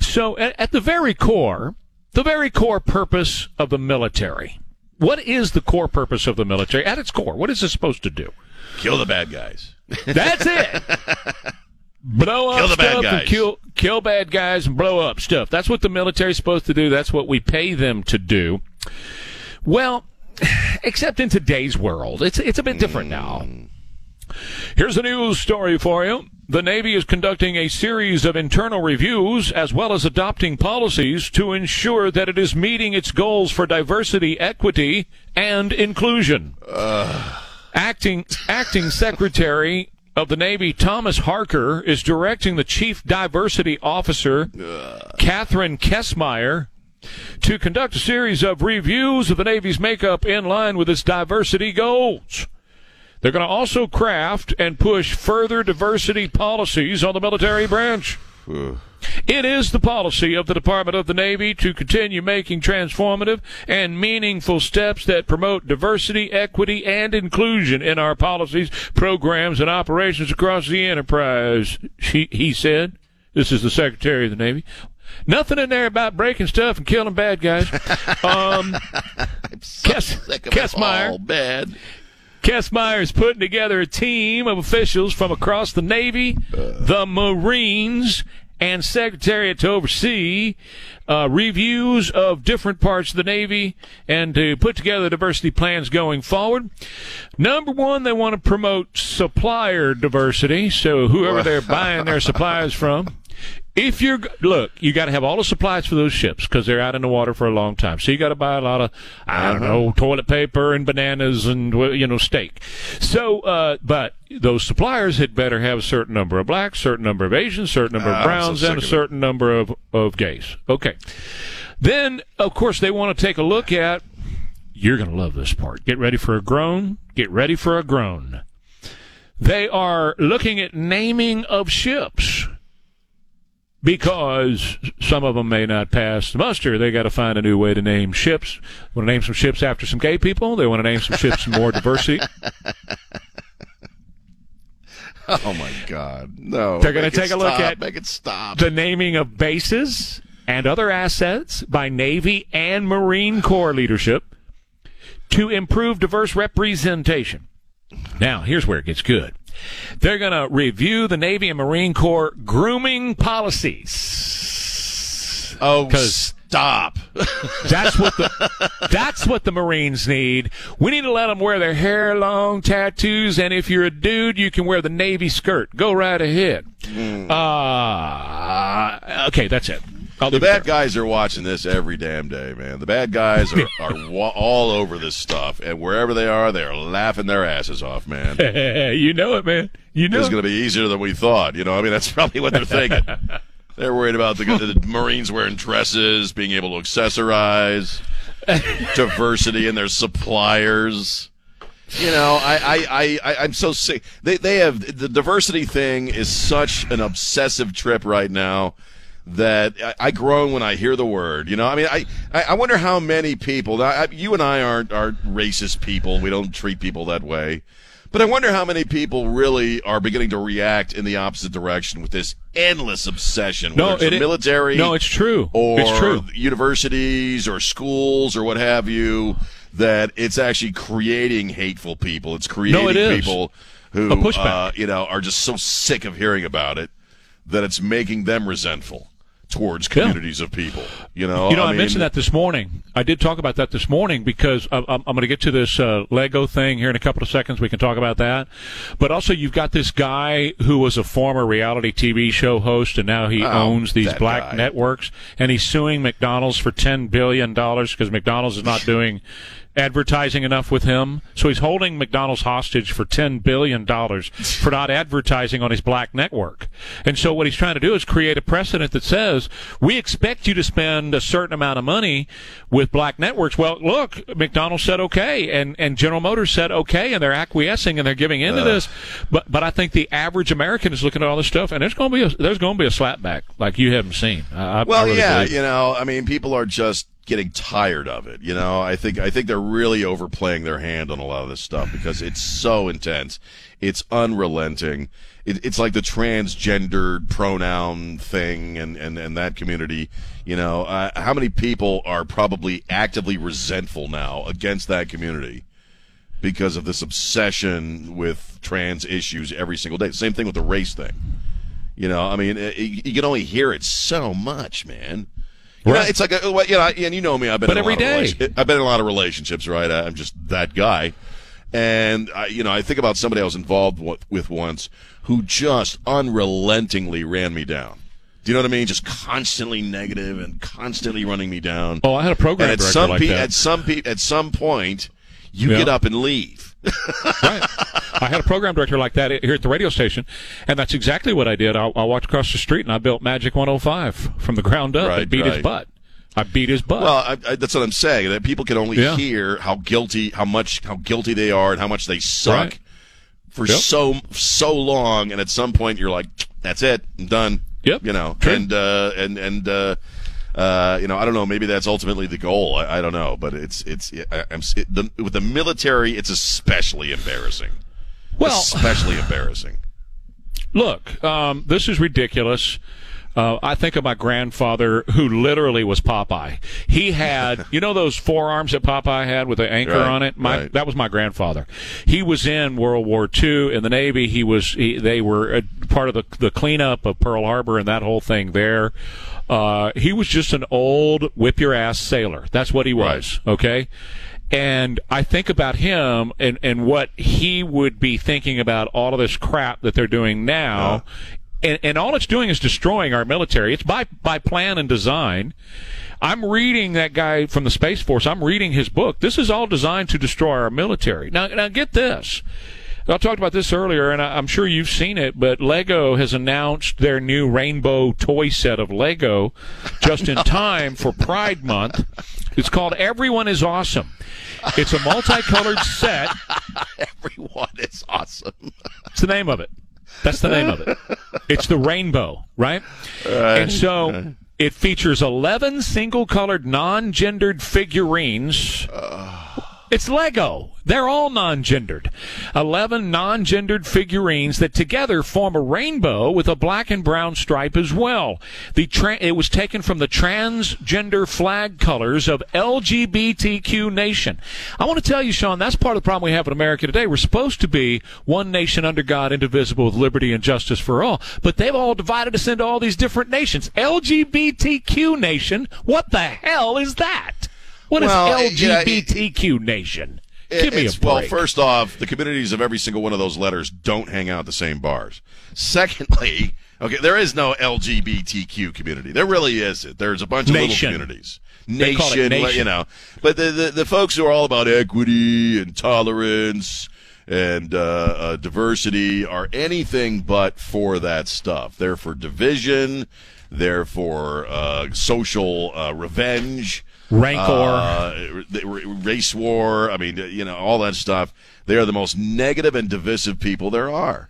so at, at the very core, the very core purpose of the military. What is the core purpose of the military? At its core, what is it supposed to do? Kill the bad guys. That's it. blow up Kill the bad stuff guys. and kill kill bad guys and blow up stuff. That's what the military's supposed to do. That's what we pay them to do. Well, except in today's world, it's it's a bit different hmm. now. Here's a news story for you. The Navy is conducting a series of internal reviews as well as adopting policies to ensure that it is meeting its goals for diversity, equity, and inclusion. Acting acting secretary of the Navy Thomas Harker is directing the chief diversity officer Catherine Kessmeier to conduct a series of reviews of the Navy's makeup in line with its diversity goals. They're going to also craft and push further diversity policies on the military branch. It is the policy of the Department of the Navy to continue making transformative and meaningful steps that promote diversity, equity, and inclusion in our policies, programs, and operations across the enterprise, she, he said. This is the Secretary of the Navy. Nothing in there about breaking stuff and killing bad guys. Um, Kess, Sick of Kessmeier. all bad. Kessmeier is putting together a team of officials from across the Navy, the Marines, and Secretariat to oversee uh, reviews of different parts of the Navy and to put together diversity plans going forward. Number one, they want to promote supplier diversity, so whoever they're buying their supplies from. If you're look, you got to have all the supplies for those ships because they're out in the water for a long time. So you got to buy a lot of I don't know toilet paper and bananas and you know steak. So, uh, but those suppliers had better have a certain number of blacks, certain number of Asians, certain number Ah, of so browns, and a certain number of of gays. Okay. Then, of course, they want to take a look at. You're going to love this part. Get ready for a groan. Get ready for a groan. They are looking at naming of ships because some of them may not pass the muster. They got to find a new way to name ships. Want to name some ships after some gay people? They want to name some ships more diversity. Oh my God, no! They're going to take a look stop. at make it stop. the naming of bases and other assets by Navy and Marine Corps leadership to improve diverse representation. Now, here's where it gets good. They're going to review the Navy and Marine Corps grooming policies. oh, stop! That's what the that's what the Marines need. We need to let them wear their hair long, tattoos, and if you're a dude, you can wear the Navy skirt. Go right ahead. Uh, okay, that's it. I'll The bad guys are watching this every damn day, man. The bad guys are, are wa- all over this stuff, and wherever they are, they are laughing their asses off, man. you know it, man. You know. This is it. going to be easier than we thought. You know, I mean, that's probably what they're thinking. they're worried about the, the Marines wearing dresses, being able to accessorize, diversity in their suppliers. You know, I, I, I, I, I'm so sick. They, they have the diversity thing is such an obsessive trip right now that I, I groan when I hear the word. You know, I mean, I, I, wonder how many people. I, you and I aren't aren't racist people. We don't treat people that way. But I wonder how many people really are beginning to react in the opposite direction with this endless obsession. No, it's it- military. no, it's true. Or It's true. universities or schools or what have you. That it's actually creating hateful people. It's creating No, it people who, uh, you know, are just so sick of hearing about it that it's making them resentful towards Yeah. communities of people. You know, You know, I, mean, mentioned that this morning. I did talk about that this morning because I'm, I'm, I'm going to get to this uh, Lego thing here in a couple of seconds. We can talk about that. But also, you've got this guy who was a former reality TV show host, and now he Oh, owns these black guy. networks, and he's suing McDonald's for ten billion dollars because McDonald's is not doing advertising enough with him. So he's holding McDonald's hostage for $10 billion for not advertising on his black network. And so what he's trying to do is create a precedent that says, we expect you to spend a certain amount of money with black networks. Well, look, McDonald's said okay, and, and General Motors said okay, and they're acquiescing and they're giving into Uh. this. But but I think the average American is looking at all this stuff, and there's going to be a, there's going to be a slapback like you haven't seen. I, Well, I really yeah, believe. you know, I mean, people are just getting tired of it. You know, I think I think they're really overplaying their hand on a lot of this stuff because it's so intense, it's unrelenting. It, it's like the transgendered pronoun thing and and and that community. You know, uh, how many people are probably actively resentful now against that community? Because of this obsession with trans issues every single day. Same thing with the race thing. You know, I mean, it, you can only hear it so much, man. You know, it's like, a, you know, and you know me. I've been But in a every lot of day. I've been in a lot of relationships, right? I'm just that guy, and I, you know, I think about somebody I was involved with, with once who just unrelentingly ran me down. Do you know what I mean? Just constantly negative and constantly running me down. Oh, I had a program and at some like pe- that. At some pe- at some point, you Yeah. get up and leave. Right. I had a program director like that here at the radio station, and that's exactly what I did. I, I walked across the street and I built Magic 105 from the ground up Right, and beat his butt. I beat his butt. Well, I, I, that's what I'm saying. That people can only Yeah. hear how guilty, how much, how guilty they are, and how much they suck Right. for Yep. so so long. And at some point, you're like, "That's it, I'm done." Yep. You know, True. and uh, and and uh, uh, you know, I don't know. Maybe that's ultimately the goal. I, I don't know, but it's it's I, I'm it, the, with the military, it's especially embarrassing. Well- especially embarrassing. Look, um, this is ridiculous. Uh, I think of my grandfather, who literally was Popeye. He had, you know, those forearms that Popeye had with the anchor Right, on it. My right. that was my grandfather. He was in World War II in the Navy. He was. He, they were a part of the the cleanup of Pearl Harbor and that whole thing there. Uh, he was just an old whip your ass sailor. That's what he was. Okay. And I think about him and, and what he would be thinking about all of this crap that they're doing now. And, and all it's doing is destroying our military. It's by, by plan and design. I'm reading that guy from the Space Force. I'm reading his book. This is all designed to destroy our military. Now, now get this. I talked about this earlier, and I- I'm sure you've seen it, but Lego has announced their new rainbow toy set of Lego just in time for Pride Month. It's called Everyone is Awesome. It's a multicolored set. Everyone is awesome. It's the name of it. That's the name of it. It's the rainbow, right? And so it features 11 single colored non gendered figurines. Uh, It's Lego. They're all non-gendered. 11 non-gendered figurines that together form a rainbow with a black and brown stripe as well. The tra- it was taken from the transgender flag colors of LGBTQ nation. I want to tell you, Sean, that's part of the problem we have in America today. We're supposed to be one nation under God, indivisible with liberty and justice for all, but they've all divided us into all these different nations. LGBTQ nation? What the hell is that? What is Well, yeah, it- LGBTQ nation? Give me a break. Well, first off, the communities of every single one of those letters don't hang out at the same bars. Secondly, okay, there is no LGBTQ community. There really isn't. There's a bunch of Nation. little communities. It Nation, nation. you know. But the, the the folks who are all about equity and tolerance and uh, uh, diversity are anything but for that stuff. They're for division. They're for uh, social uh, revenge Rancor. uh, race war. I mean, you know, all that stuff. They are the most negative and divisive people there are.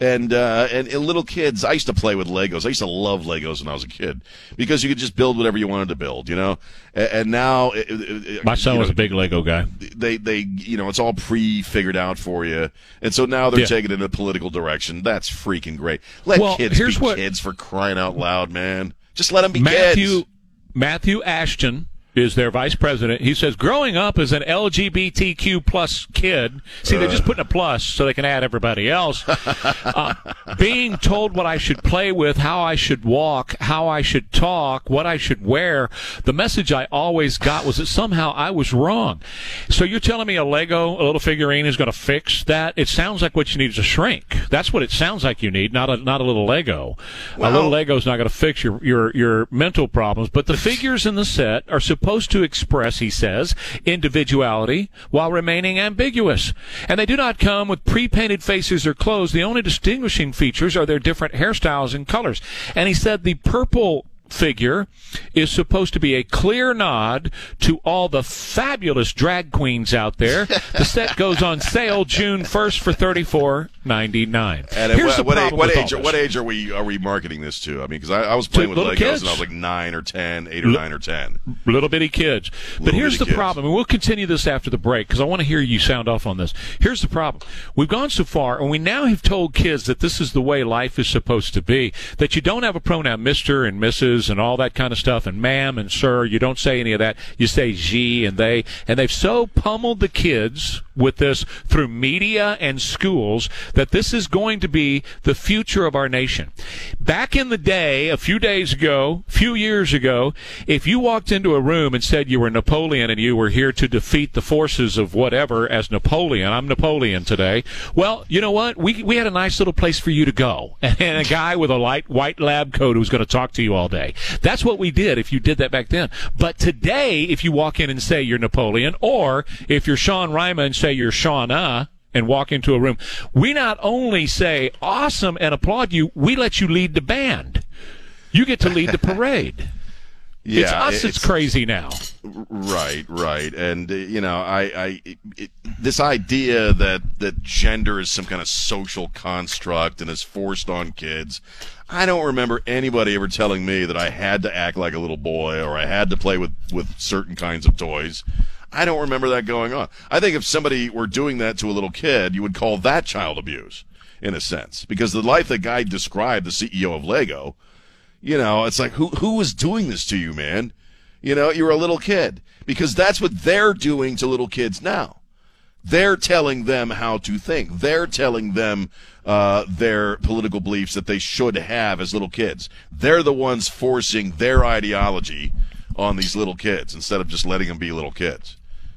And, uh, and and little kids, I used to play with Legos. I used to love Legos when I was a kid because you could just build whatever you wanted to build, you know. And, and now, it, it- it- My son was know, a big Lego guy. They they you know it's all pre figured out for you, and so now they're Yeah. taking it in a political direction. That's freaking great. Let Well, kids be what- kids for crying out loud, man. Just let them be Matthew kids. Matthew Ashton is their vice president. He says, growing up as an LGBTQ plus kid, see, they're just putting a plus so they can add everybody else. uh, being told what I should play with, how I should walk, how I should talk, what I should wear, the message I always got was that somehow I was wrong. So you're telling me a Lego, a little figurine, is going to fix that? It sounds like what you need is a shrink. That's what it sounds like you need, not a not a little Lego. a little Lego's not going to fix your, your your mental problems, but the figures in the set are supposed supposed to express, he says, individuality while remaining ambiguous. And they do not come with pre-painted faces or clothes. The only distinguishing features are their different hairstyles and colors. And he said the purple figure is supposed to be a clear nod to all the fabulous drag queens out there. the set goes on sale June 1st for thirty four ninety nine. And Here's what, what, age, what age? What age are we are we marketing this to? I mean, because I, I was playing with Legos kids. and I was like nine or ten, eight or nine or ten. little bitty kids. but here's the kids. problem, and we'll continue this after the break because I want to hear you sound off on this. Here's the problem: we've gone so far, and we now have told kids that this is the way life is supposed to be. That you don't have a pronoun Mister and Mrs. and all that kind of stuff, and ma'am and sir. You don't say any of that. You say she and they, and they've so pummeled the kids with this through media and schools that this is going to be the future of our nation. Back in the day, a few days ago, few years ago, if you walked into a room and said you were Napoleon and you were here to defeat the forces of whatever as Napoleon, I'm Napoleon today. Well, you know what? We we had a nice little place for you to go, and a guy with a light white lab coat who was going to talk to you all day. That's what we did if you did that back then. But today, if you walk in and say you're Napoleon, or if you're Sean Rima and say you're Shauna, and walk into a room, we not only say awesome and applaud you, we let you lead the band. You get to lead the parade. it's Yeah, us it- that's crazy now. Right, right, and uh, you know, I, I, it, it, this idea that that gender is some kind of social construct and is forced on kids. I don't remember anybody ever telling me that I had to act like a little boy or I had to play with with certain kinds of toys. I don't remember that going on. I think if somebody were doing that to a little kid, you would call that child abuse, in a sense, because the life that guy described, the CEO of Lego, you know, it's like who who is doing this to you, man? You know, you're a little kid because that's what they're doing to little kids now. They're telling them how to think. They're telling them uh, their political beliefs that they should have as little kids. They're the ones forcing their ideology on these little kids instead of just letting them be little kids.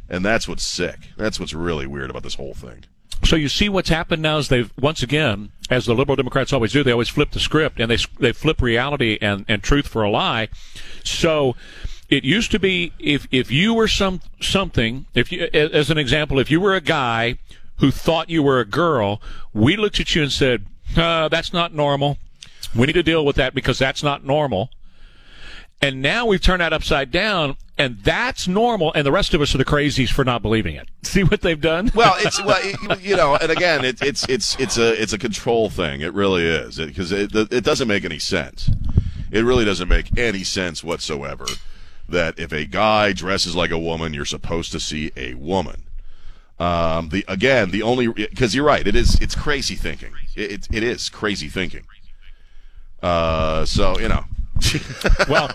And that's what's sick. That's what's really weird about this whole thing. So you see what's happened now is they've once again, as the liberal Democrats always do, they always flip the script and they they flip reality and, and truth for a lie. So it used to be if if you were some something, if you as an example, if you were a guy who thought you were a girl, we looked at you and said, uh, "That's not normal. We need to deal with that because that's not normal." And now we've turned that upside down, and that's normal, and the rest of us are the crazies for not believing it. See what they've done? Well, it's well, it- you know, and again, it, it's it's it's a it's a control thing. It really is because it, it, it doesn't make any sense. It really doesn't make any sense whatsoever that if a guy dresses like a woman, you're supposed to see a woman. Um, the again, the only because you're right, it is it's crazy thinking. It it, it is crazy thinking. Uh, so you know, well,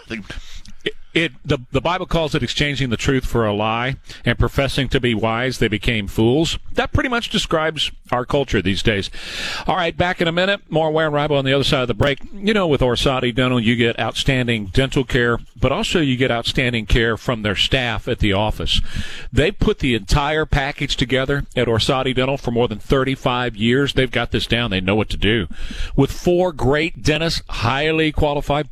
it, the the Bible calls it exchanging the truth for a lie and professing to be wise they became fools. That pretty much describes our culture these days. All right, back in a minute. More Ware and Rima on the other side of the break. You know, with Orsatti Dental, you get outstanding dental care, but also you get outstanding care from their staff at the office. They put the entire package together at Orsatti Dental for more than 35 years. They've got this down. They know what to do. With four great dentists, highly qualified,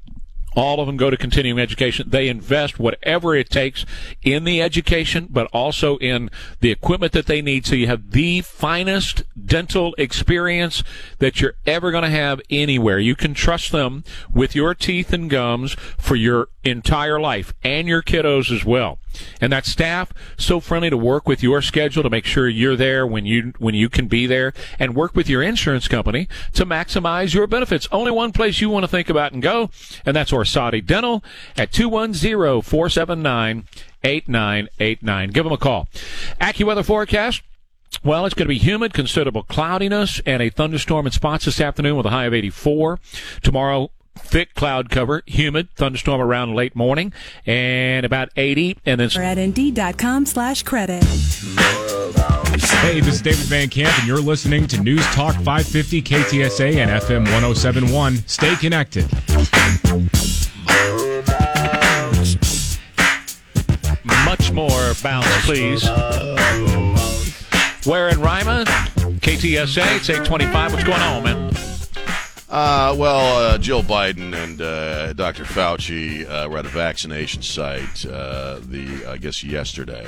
all of them go to continuing education. They invest whatever it takes in the education, but also in the equipment that they need so you have the finest dental experience that you're ever going to have anywhere. You can trust them with your teeth and gums for your entire life and your kiddos as well. And that staff so friendly to work with your schedule to make sure you're there when you when you can be there and work with your insurance company to maximize your benefits. Only one place you want to think about and go, and that's Orsatti Dental at 210-479-8989. Give them a call. AccuWeather forecast well, it's going to be humid, considerable cloudiness, and a thunderstorm in spots this afternoon with a high of 84. Tomorrow, thick cloud cover, humid, thunderstorm around late morning, and about 80. And then at indeed.com slash credit. Hey, this is David Van Camp, and you're listening to News Talk 550 KTSA and FM 1071. Stay connected. much more bounce, please. Ware in Rima, KTSA, it's 825. What's going on, man? Uh, well, uh, Jill Biden and uh, Dr. Fauci uh, were at a vaccination site. Uh, the I guess yesterday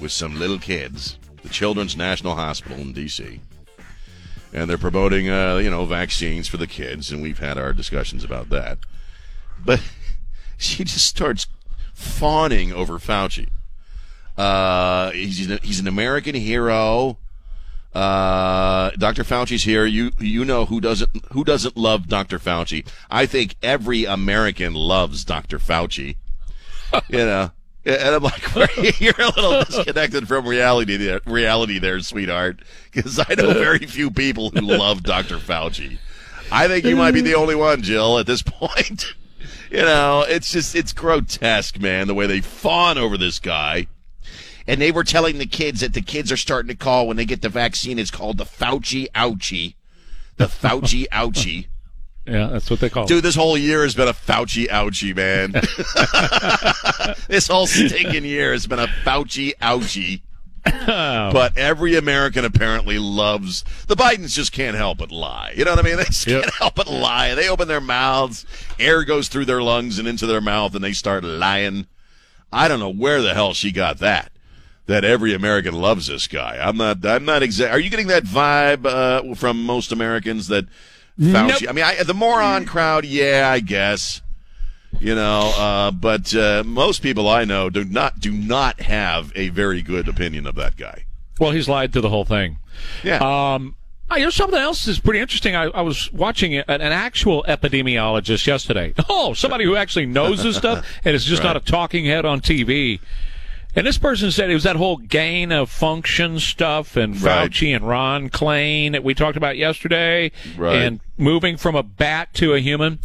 with some little kids, the Children's National Hospital in D.C. And they're promoting, uh, you know, vaccines for the kids, and we've had our discussions about that. But she just starts fawning over Fauci. Uh, he's he's an American hero. Uh, Dr. Fauci's here. You you know who doesn't who doesn't love Dr. Fauci? I think every American loves Dr. Fauci. you know, and I'm like, you're a little disconnected from reality there, reality there, sweetheart. Because I know very few people who love Dr. Fauci. I think you might be the only one, Jill, at this point. you know, it's just it's grotesque, man, the way they fawn over this guy and they were telling the kids that the kids are starting to call when they get the vaccine. It's called the Fauci ouchie, the Fauci ouchie. Yeah, that's what they call Dude, it. this whole year has been a Fauci ouchie, man. this whole stinking year has been a Fauci ouchie. Oh. but every American apparently loves the Bidens. Just can't help but lie. You know what I mean? They just can't help but lie. They open their mouths, air goes through their lungs and into their mouth, and they start lying. I don't know where the hell she got that. That every American loves this guy. I'm not. I'm not exact. Are you getting that vibe uh, from most Americans that Fauci? Nope. I mean, I, the moron crowd. Yeah, I guess. You know, uh, but uh, most people I know do not do not have a very good opinion of that guy. Well, he's lied to the whole thing. Yeah. Um, I- you know, something else is pretty interesting. I, I was watching an, an actual epidemiologist yesterday. Oh, somebody who actually knows this stuff and is just not a talking head on TV. And this person said it was that whole gain of function stuff and Right. Fauci and Ron Klain that we talked about yesterday Right. and moving from a bat to a human.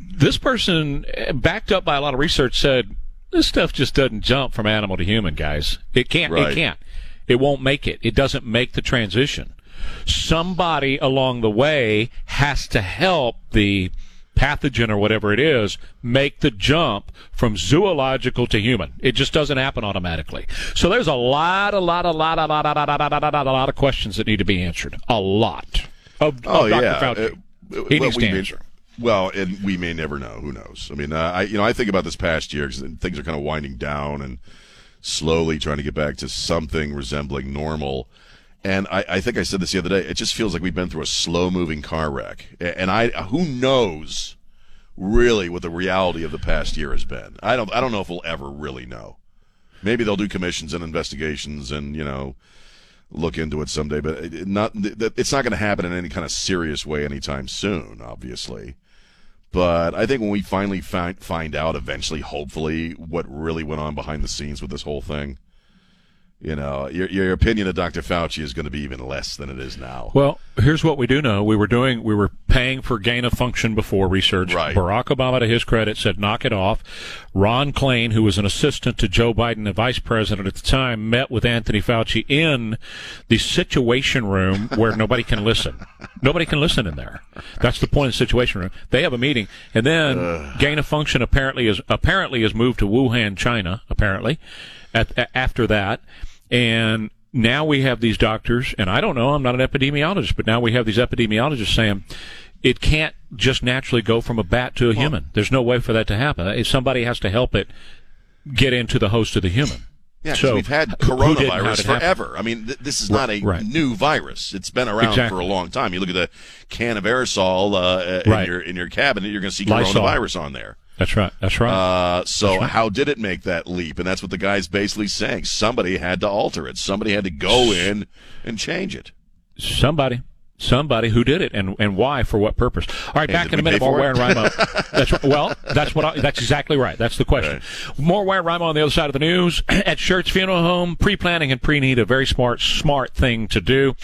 This person, eh, backed up by a lot of research, said this stuff just doesn't jump from animal to human, guys. It can't. Right. It can't. It won't make it. It doesn't make the transition. Somebody along the way has to help the pathogen or whatever it is make the jump from zoological to human. It just doesn't happen automatically. So there's a lot, a lot, a lot, a lot, a lot, a lot, a lot, a lot of questions that need to be answered. A lot. Oh, of, oh, of Dr. yeah. Fauci. Uh, he well, needs to answer. Well, and we may never know. Who knows? I mean, uh, I you know I think about this past year because things are kind of winding down and slowly trying to get back to something resembling normal. And I, I think I said this the other day. It just feels like we've been through a slow moving car wreck. And I who knows really what the reality of the past year has been. I don't I don't know if we'll ever really know. Maybe they'll do commissions and investigations and you know look into it someday, but not it's not going to happen in any kind of serious way anytime soon, obviously. But I think when we finally find find out eventually, hopefully, what really went on behind the scenes with this whole thing, you know, your your opinion of Dr. Fauci is going to be even less than it is now. Well, here's what we do know. We were doing, we were paying for gain of function before research. Right. Barack Obama, to his credit, said knock it off. Ron Klain, who was an assistant to Joe Biden, the vice president at the time, met with Anthony Fauci in the situation room where nobody can listen. Nobody can listen in there. That's the point of the situation room. They have a meeting, and then gain of function apparently is apparently is moved to Wuhan, China. Apparently, at, a- after that, and now we have these doctors, and I don't know, I'm not an epidemiologist, but now we have these epidemiologists saying it can't just naturally go from a bat to a human. There's no way for that to happen. Somebody has to help it get into the host of the human. Yeah, So, we've had who- who didn't, how coronavirus happen? forever. I mean, th- this is not a Right. new virus. It's been around Exactly. for a long time. You look at the can of aerosol uh, in Right. your in your cabinet, you're going to see Lysol. coronavirus on there. That's right. That's right. Uh, so how did it make that leap? And that's what the guy's basically saying. Somebody had to alter it. Somebody had to go in and change it. Somebody. Somebody who did it and, and why for what purpose? All right, And back in a minute. More and Rima. that's right. Well, that's what. I, that's exactly right. That's the question. More Ware and Rima on the other side of the news at Shirts Funeral Home. Pre-planning and pre-need a very smart, smart thing to do.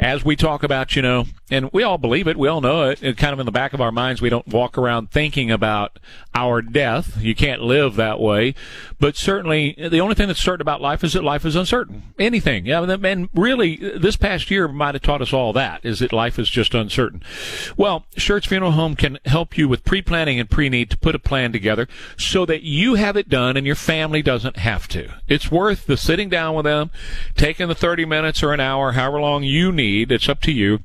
As we talk about, you know, and we all believe it. We all know it. it kind of in the back of our minds, we don't walk around thinking about our death. You can't live that way. But certainly, the only thing that's certain about life is that life is uncertain. Anything. Yeah, and really, this past year might have taught us all that, is that life is just uncertain. Well, Shirts Funeral Home can help you with pre-planning and pre-need to put a plan together so that you have it done and your family doesn't have to. It's worth the sitting down with them, taking the 30 minutes or an hour, however long you need. It's up to you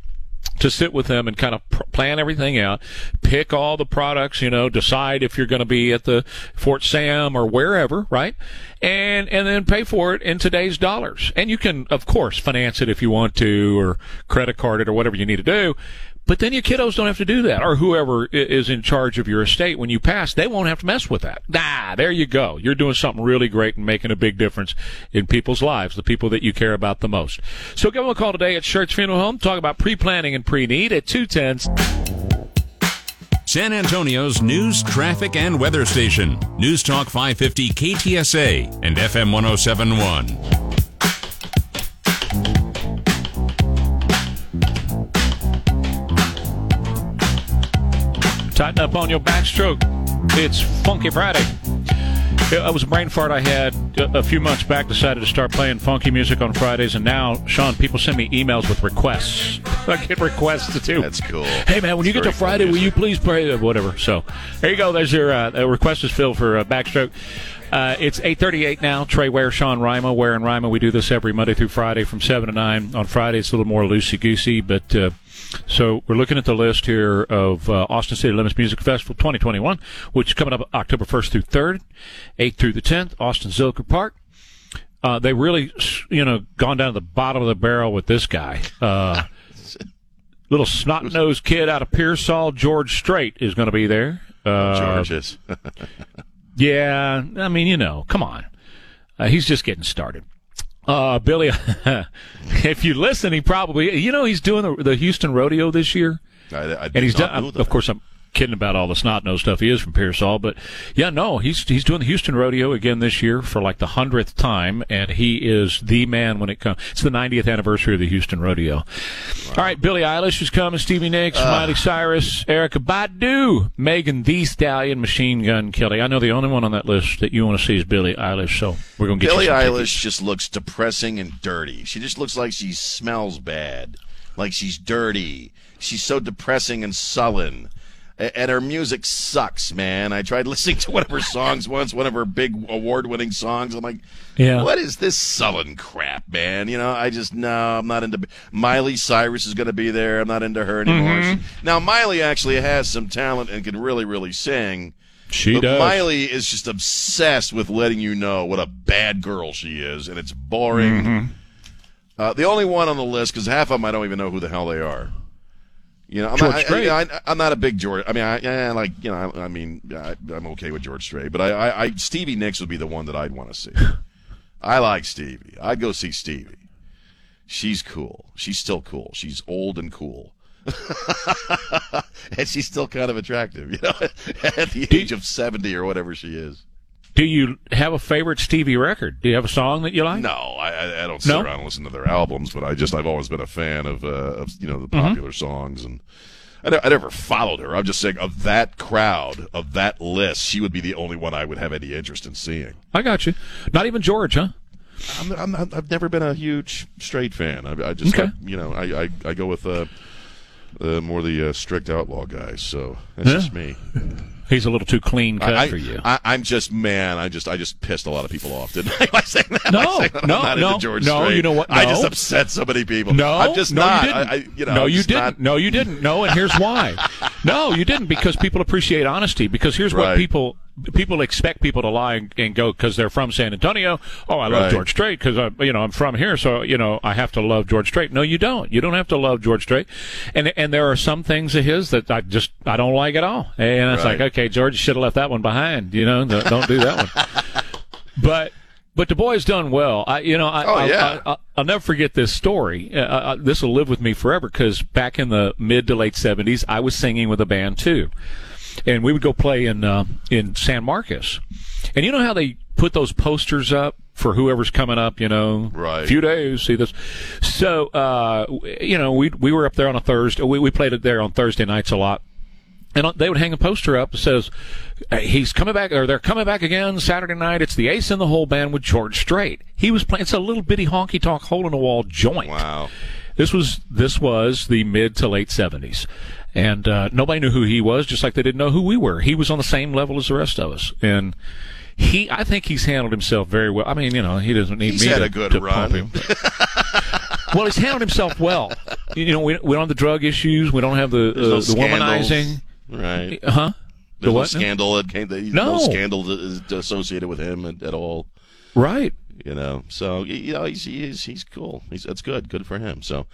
to sit with them and kind of pr- plan everything out, pick all the products, you know, decide if you're going to be at the Fort Sam or wherever, right? And and then pay for it in today's dollars. And you can, of course, finance it if you want to, or credit card it, or whatever you need to do. But then your kiddos don't have to do that, or whoever is in charge of your estate when you pass, they won't have to mess with that. Ah, there you go. You're doing something really great and making a big difference in people's lives, the people that you care about the most. So give them a call today at Church Funeral Home. Talk about pre-planning and pre-need at 210. San Antonio's news, traffic, and weather station. News Talk 550 KTSA and FM 1071. Tighten up on your backstroke. It's Funky Friday. It was a brain fart I had a few months back. Decided to start playing funky music on Fridays, and now, Sean, people send me emails with requests. I get requests too. That's cool. Hey man, when you get to Friday, will you please play uh, whatever? So there you go. There's your uh, request is filled for uh, backstroke. Uh, it's 8:38 now. Trey Ware, Sean Rima, Ware and Rima. We do this every Monday through Friday from seven to nine. On Friday, it's a little more loosey goosey, but. Uh, so we're looking at the list here of uh, Austin City Limits Music Festival 2021, which is coming up October 1st through 3rd, 8th through the 10th, Austin Zilker Park. Uh, they really, you know, gone down to the bottom of the barrel with this guy. Uh, little snot nosed kid out of Pearsall, George Strait is going to be there. Uh, George is. yeah, I mean, you know, come on. Uh, he's just getting started. Uh, Billy, if you listen, he probably, you know, he's doing the, the Houston Rodeo this year. I, I and he's done, of course, I'm kidding about all the snot nose stuff. He is from Pearsall, but yeah, no, he's he's doing the Houston Rodeo again this year for like the hundredth time, and he is the man when it comes. It's the 90th anniversary of the Houston Rodeo. All right, Billie Eilish is coming, Stevie Nicks, Miley Cyrus, Erykah Badu, Megan Thee Stallion, Machine Gun Kelly. I know the only one on that list that you want to see is Billie Eilish, so we're gonna get Billie Eilish tickets. just looks depressing and dirty. She just looks like she smells bad, like she's dirty. She's so depressing and sullen. And her music sucks, man. I tried listening to one of her songs once, one of her big award-winning songs. I'm like, Yeah. what is this sullen crap, man? You know, I just no, I'm not into. Miley Cyrus is going to be there. I'm not into her anymore. Mhm. She- now Miley actually has some talent and can really, really sing. She but does. Miley is just obsessed with letting you know what a bad girl she is, and it's boring. Mhm. Uh, the only one on the list, because half of them I don't even know who the hell they are. You know, I'm George not, I, Strait. I, I, I'm not a big George. I mean, I, yeah, like you know, I, I mean, I, I'm okay with George Strait, but I, I, I, Stevie Nicks would be the one that I'd want to see. I like Stevie. I'd go see Stevie. She's cool. She's still cool. She's old and cool. and she's still kind of attractive, you know, at the age of 70 or whatever she is. Do you have a favorite Stevie record? Do you have a song that you like? No, I, I- I don't sit No? around and listen to their albums, but I just I've always been a fan of, uh, of you know the Mm-hmm. popular songs, and I, ne- I never followed her. I'm just saying of that crowd, of that list, she would be the only one I would have any interest in seeing. I got you. Not even George, huh? I'm, I'm, I'm- I've never been a huge Strait fan. I, I just Okay. I- you know I, I, I go with uh, uh, more the uh, strict outlaw guys. So that's Yeah. just me. He's a little too clean cut I, for you. I, I'm just man. I just I just pissed a lot of people off, didn't I? By saying that? No, saying that no, not no, into George no, Strait. you know what? I just upset so many people. No, I'm just no, not. You didn't. I, I, you know, no, I'm you didn't. not- No, you didn't. No, and here's why. no, you didn't because people appreciate honesty. Because here's what people people expect people to lie and, and go because they're from San Antonio. Oh, I love Right. George Strait because I, you know, I'm from here, so you know, I have to love George Strait. No, you don't. You don't have to love George Strait. And and there are some things of his that I just I don't like at all. And it's Right. like, okay, George should have left that one behind. You know, don't do that one. But but the boy's done well. I you know I, Oh, I, yeah. I, will never forget this story. Uh, uh, this will live with me forever because back in the mid to late seventies, I was singing with a band too, and we would go play in uh, in San Marcos. And you know how they put those posters up for whoever's coming up, you know, Right. few days, see this. So, uh, you know, we we were up there on a Thursday. We, we played it there on Thursday nights a lot. And they would hang a poster up that says, he's coming back, or they're coming back again Saturday night. It's the Ace in the Hole Band with George Strait. He was playing, it's a little bitty honky tonk hole in the wall joint. Wow. This was, this was the mid to late 70s. And, uh, nobody knew who he was, just like they didn't know who we were. He was on the same level as the rest of us. And, he, I think he's handled himself very well. I mean, you know, he doesn't need He's me had to, a good to run. pump him. well, he's handled himself well. you know, we, we don't have the drug issues. We don't have the uh, the womanizing. Right. Huh? There's The no scandal that came. That, No. no scandal that is associated with him at, at all. Right. You know. So you know he's he's he's cool. He's that's good. Good for him. So.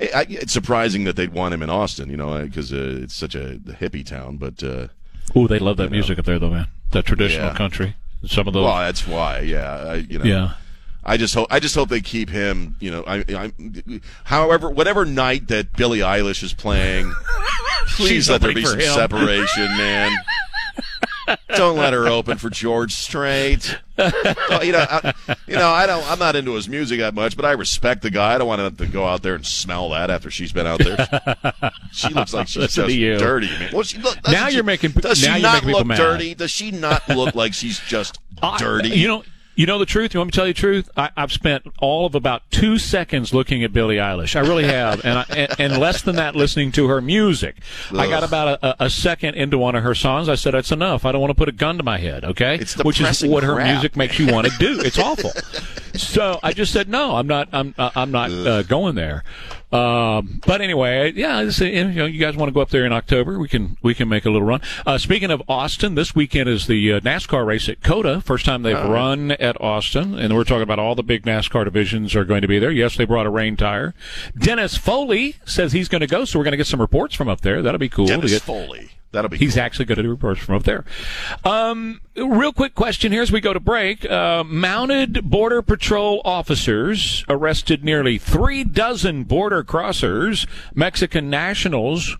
I, I, it's surprising that they'd want him in Austin, you know, because uh, it's such a hippie town. But uh, Oh, they love that music up there, though, man. That traditional Yeah. country. Some of those. well, that's why. Yeah, I, you know. Yeah. I just hope I just hope they keep him. You know, I, I however whatever night that Billie Eilish is playing, please let there be some him. separation, man. don't let her open for George Strait. Oh, you know, I, you know, I don't. I'm not into his music that much, but I respect the guy. I don't want him to go out there and smell that after she's been out there. she looks like she's just dirty, man. Well, she, look, Now she- you're making- Does she not look mad. dirty? Does she not look like she's just dirty? You know, you know the truth. You want me to tell you the truth? I, I've spent all of about two seconds looking at Billie Eilish. I really have, and, I, and, and less than that listening to her music. I got about a, a second into one of her songs. I said, "That's enough. I don't want to put a gun to my head." Okay, It's which is what her crap. music makes you want to do. It's awful. so I just said, "No, I'm not. I'm uh, I'm not uh, going there." Um, but anyway, yeah, uh, you know, you guys want to go up there in October? We can we can make a little run. Uh, speaking of Austin, this weekend is the uh, NASCAR race at COTA. First time they've Oh. run at Austin, and we're talking about all the big NASCAR divisions are going to be there. Yes, they brought a rain tire. Dennis Foley says he's going to go, so we're going to get some reports from up there. That'll be cool. to Dennis get- Foley. That'll be. He's cool. actually going to do reports from up there. Um, real quick question here as we go to break. Uh, mounted Border Patrol officers arrested nearly three dozen border crossers, Mexican nationals,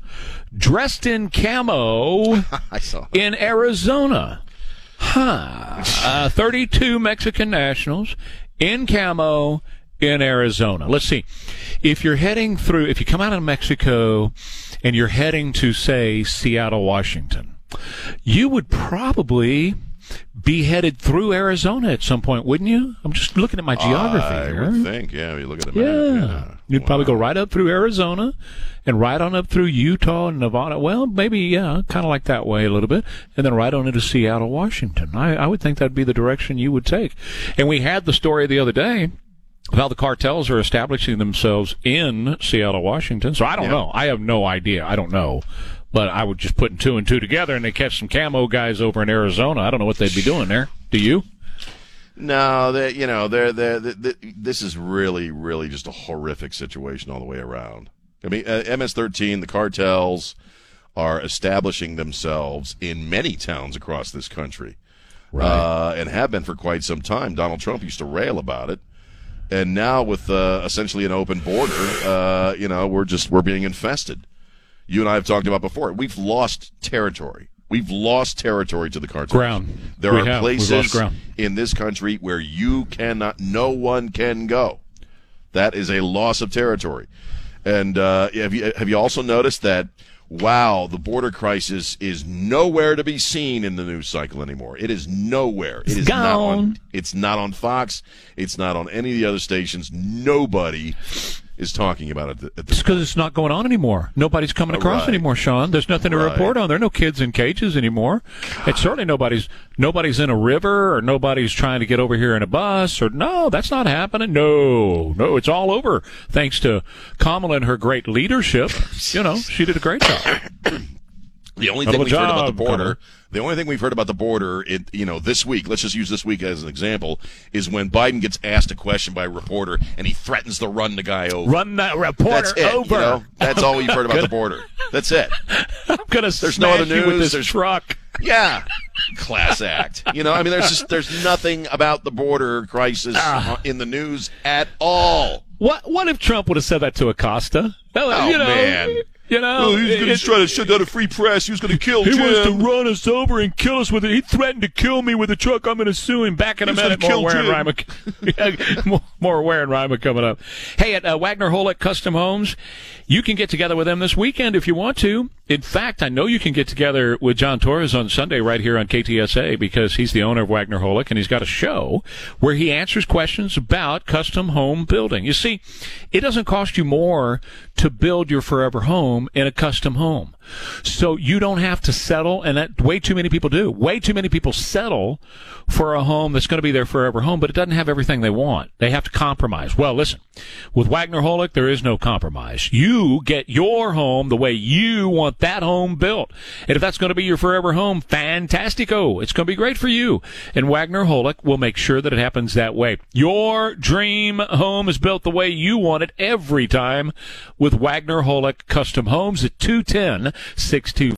dressed in camo I saw. in Arizona. Huh. Uh, 32 Mexican nationals in camo in Arizona. Let's see. If you're heading through, if you come out of Mexico and you're heading to, say, Seattle, Washington, you would probably be headed through Arizona at some point, wouldn't you? I'm just looking at my geography I here. would think. Yeah, you look at the Yeah. map. Yeah. You'd probably go right up through Arizona and right on up through Utah and Nevada. Well, maybe, yeah, kind of like that way a little bit. And then right on into Seattle, Washington. I, I would think that'd be the direction you would take. And we had the story the other day how the cartels are establishing themselves in Seattle, Washington. So I don't Yeah. know. I have no idea. I don't know. But I would just put two and two together and they catch some camo guys over in Arizona. I don't know what they'd be doing there. Do you? No, they you know they're they're, they this is really really just a horrific situation all the way around. I mean, uh, MS-13, the cartels are establishing themselves in many towns across this country, Right. uh, and have been for quite some time. Donald Trump used to rail about it, and now with uh, essentially an open border, uh, you know, we're just we're being infested. You and I have talked about before. We've lost territory. We've lost territory to the cartels. Ground. There We are have. Places in this country where you cannot, no one can go. That is a loss of territory. And uh, have you have you also noticed that? Wow, the border crisis is nowhere to be seen in the news cycle anymore. It is nowhere. It is not on. gone. It's not on Fox. It's not on any of the other stations. Nobody is talking about it at this. because it's not going on anymore. Nobody's coming across Right. anymore, Sean. There's nothing to Right. report on. There are no kids in cages anymore. And certainly nobody's nobody's in a river or nobody's trying to get over here in a bus or no, that's not happening. No, no, it's all over. Thanks to Kamala and her great leadership. You know, she did a great job. The only thing we've heard about the border, Connor. The only thing we've heard about the border, it, you know, this week, let's just use this week as an example, is when Biden gets asked a question by a reporter and he threatens to run the guy over. Run that reporter That's it. over. You know? That's all we've heard about the border. That's it. I'm gonna There's no other you with news. this There's- truck. Yeah. Class act. You know, I mean, there's just there's nothing about the border crisis uh, in the news at all. What what if Trump would have said that to Acosta? Oh, you know, man. You know, he's going to try to shut down a free press. He was going to kill He wants to run us over and kill us with it. He threatened to kill me with a truck. I'm going to sue him. Back in a minute. More Jim. rhyme. More, Ware and Rima coming up. Hey, at uh, Wagner Holick Custom Homes, you can get together with them this weekend if you want to. In fact, I know you can get together with John Torres on Sunday right here on KTSA because he's the owner of Wagner Holick and he's got a show where he answers questions about custom home building. You see, it doesn't cost you more to build your forever home in a custom home. So you don't have to settle, and that way too many people do. Way too many people settle for a home that's going to be their forever home, but it doesn't have everything they want. They have to compromise. Well, listen, with Wagner Holick, there is no compromise. You get your home the way you want that home built. And if that's going to be your forever home, fantastico. It's going to be great for you. And Wagner Holick will make sure that it happens that way. Your dream home is built the way you want it every time with Wagner Holick Custom Homes at 210 62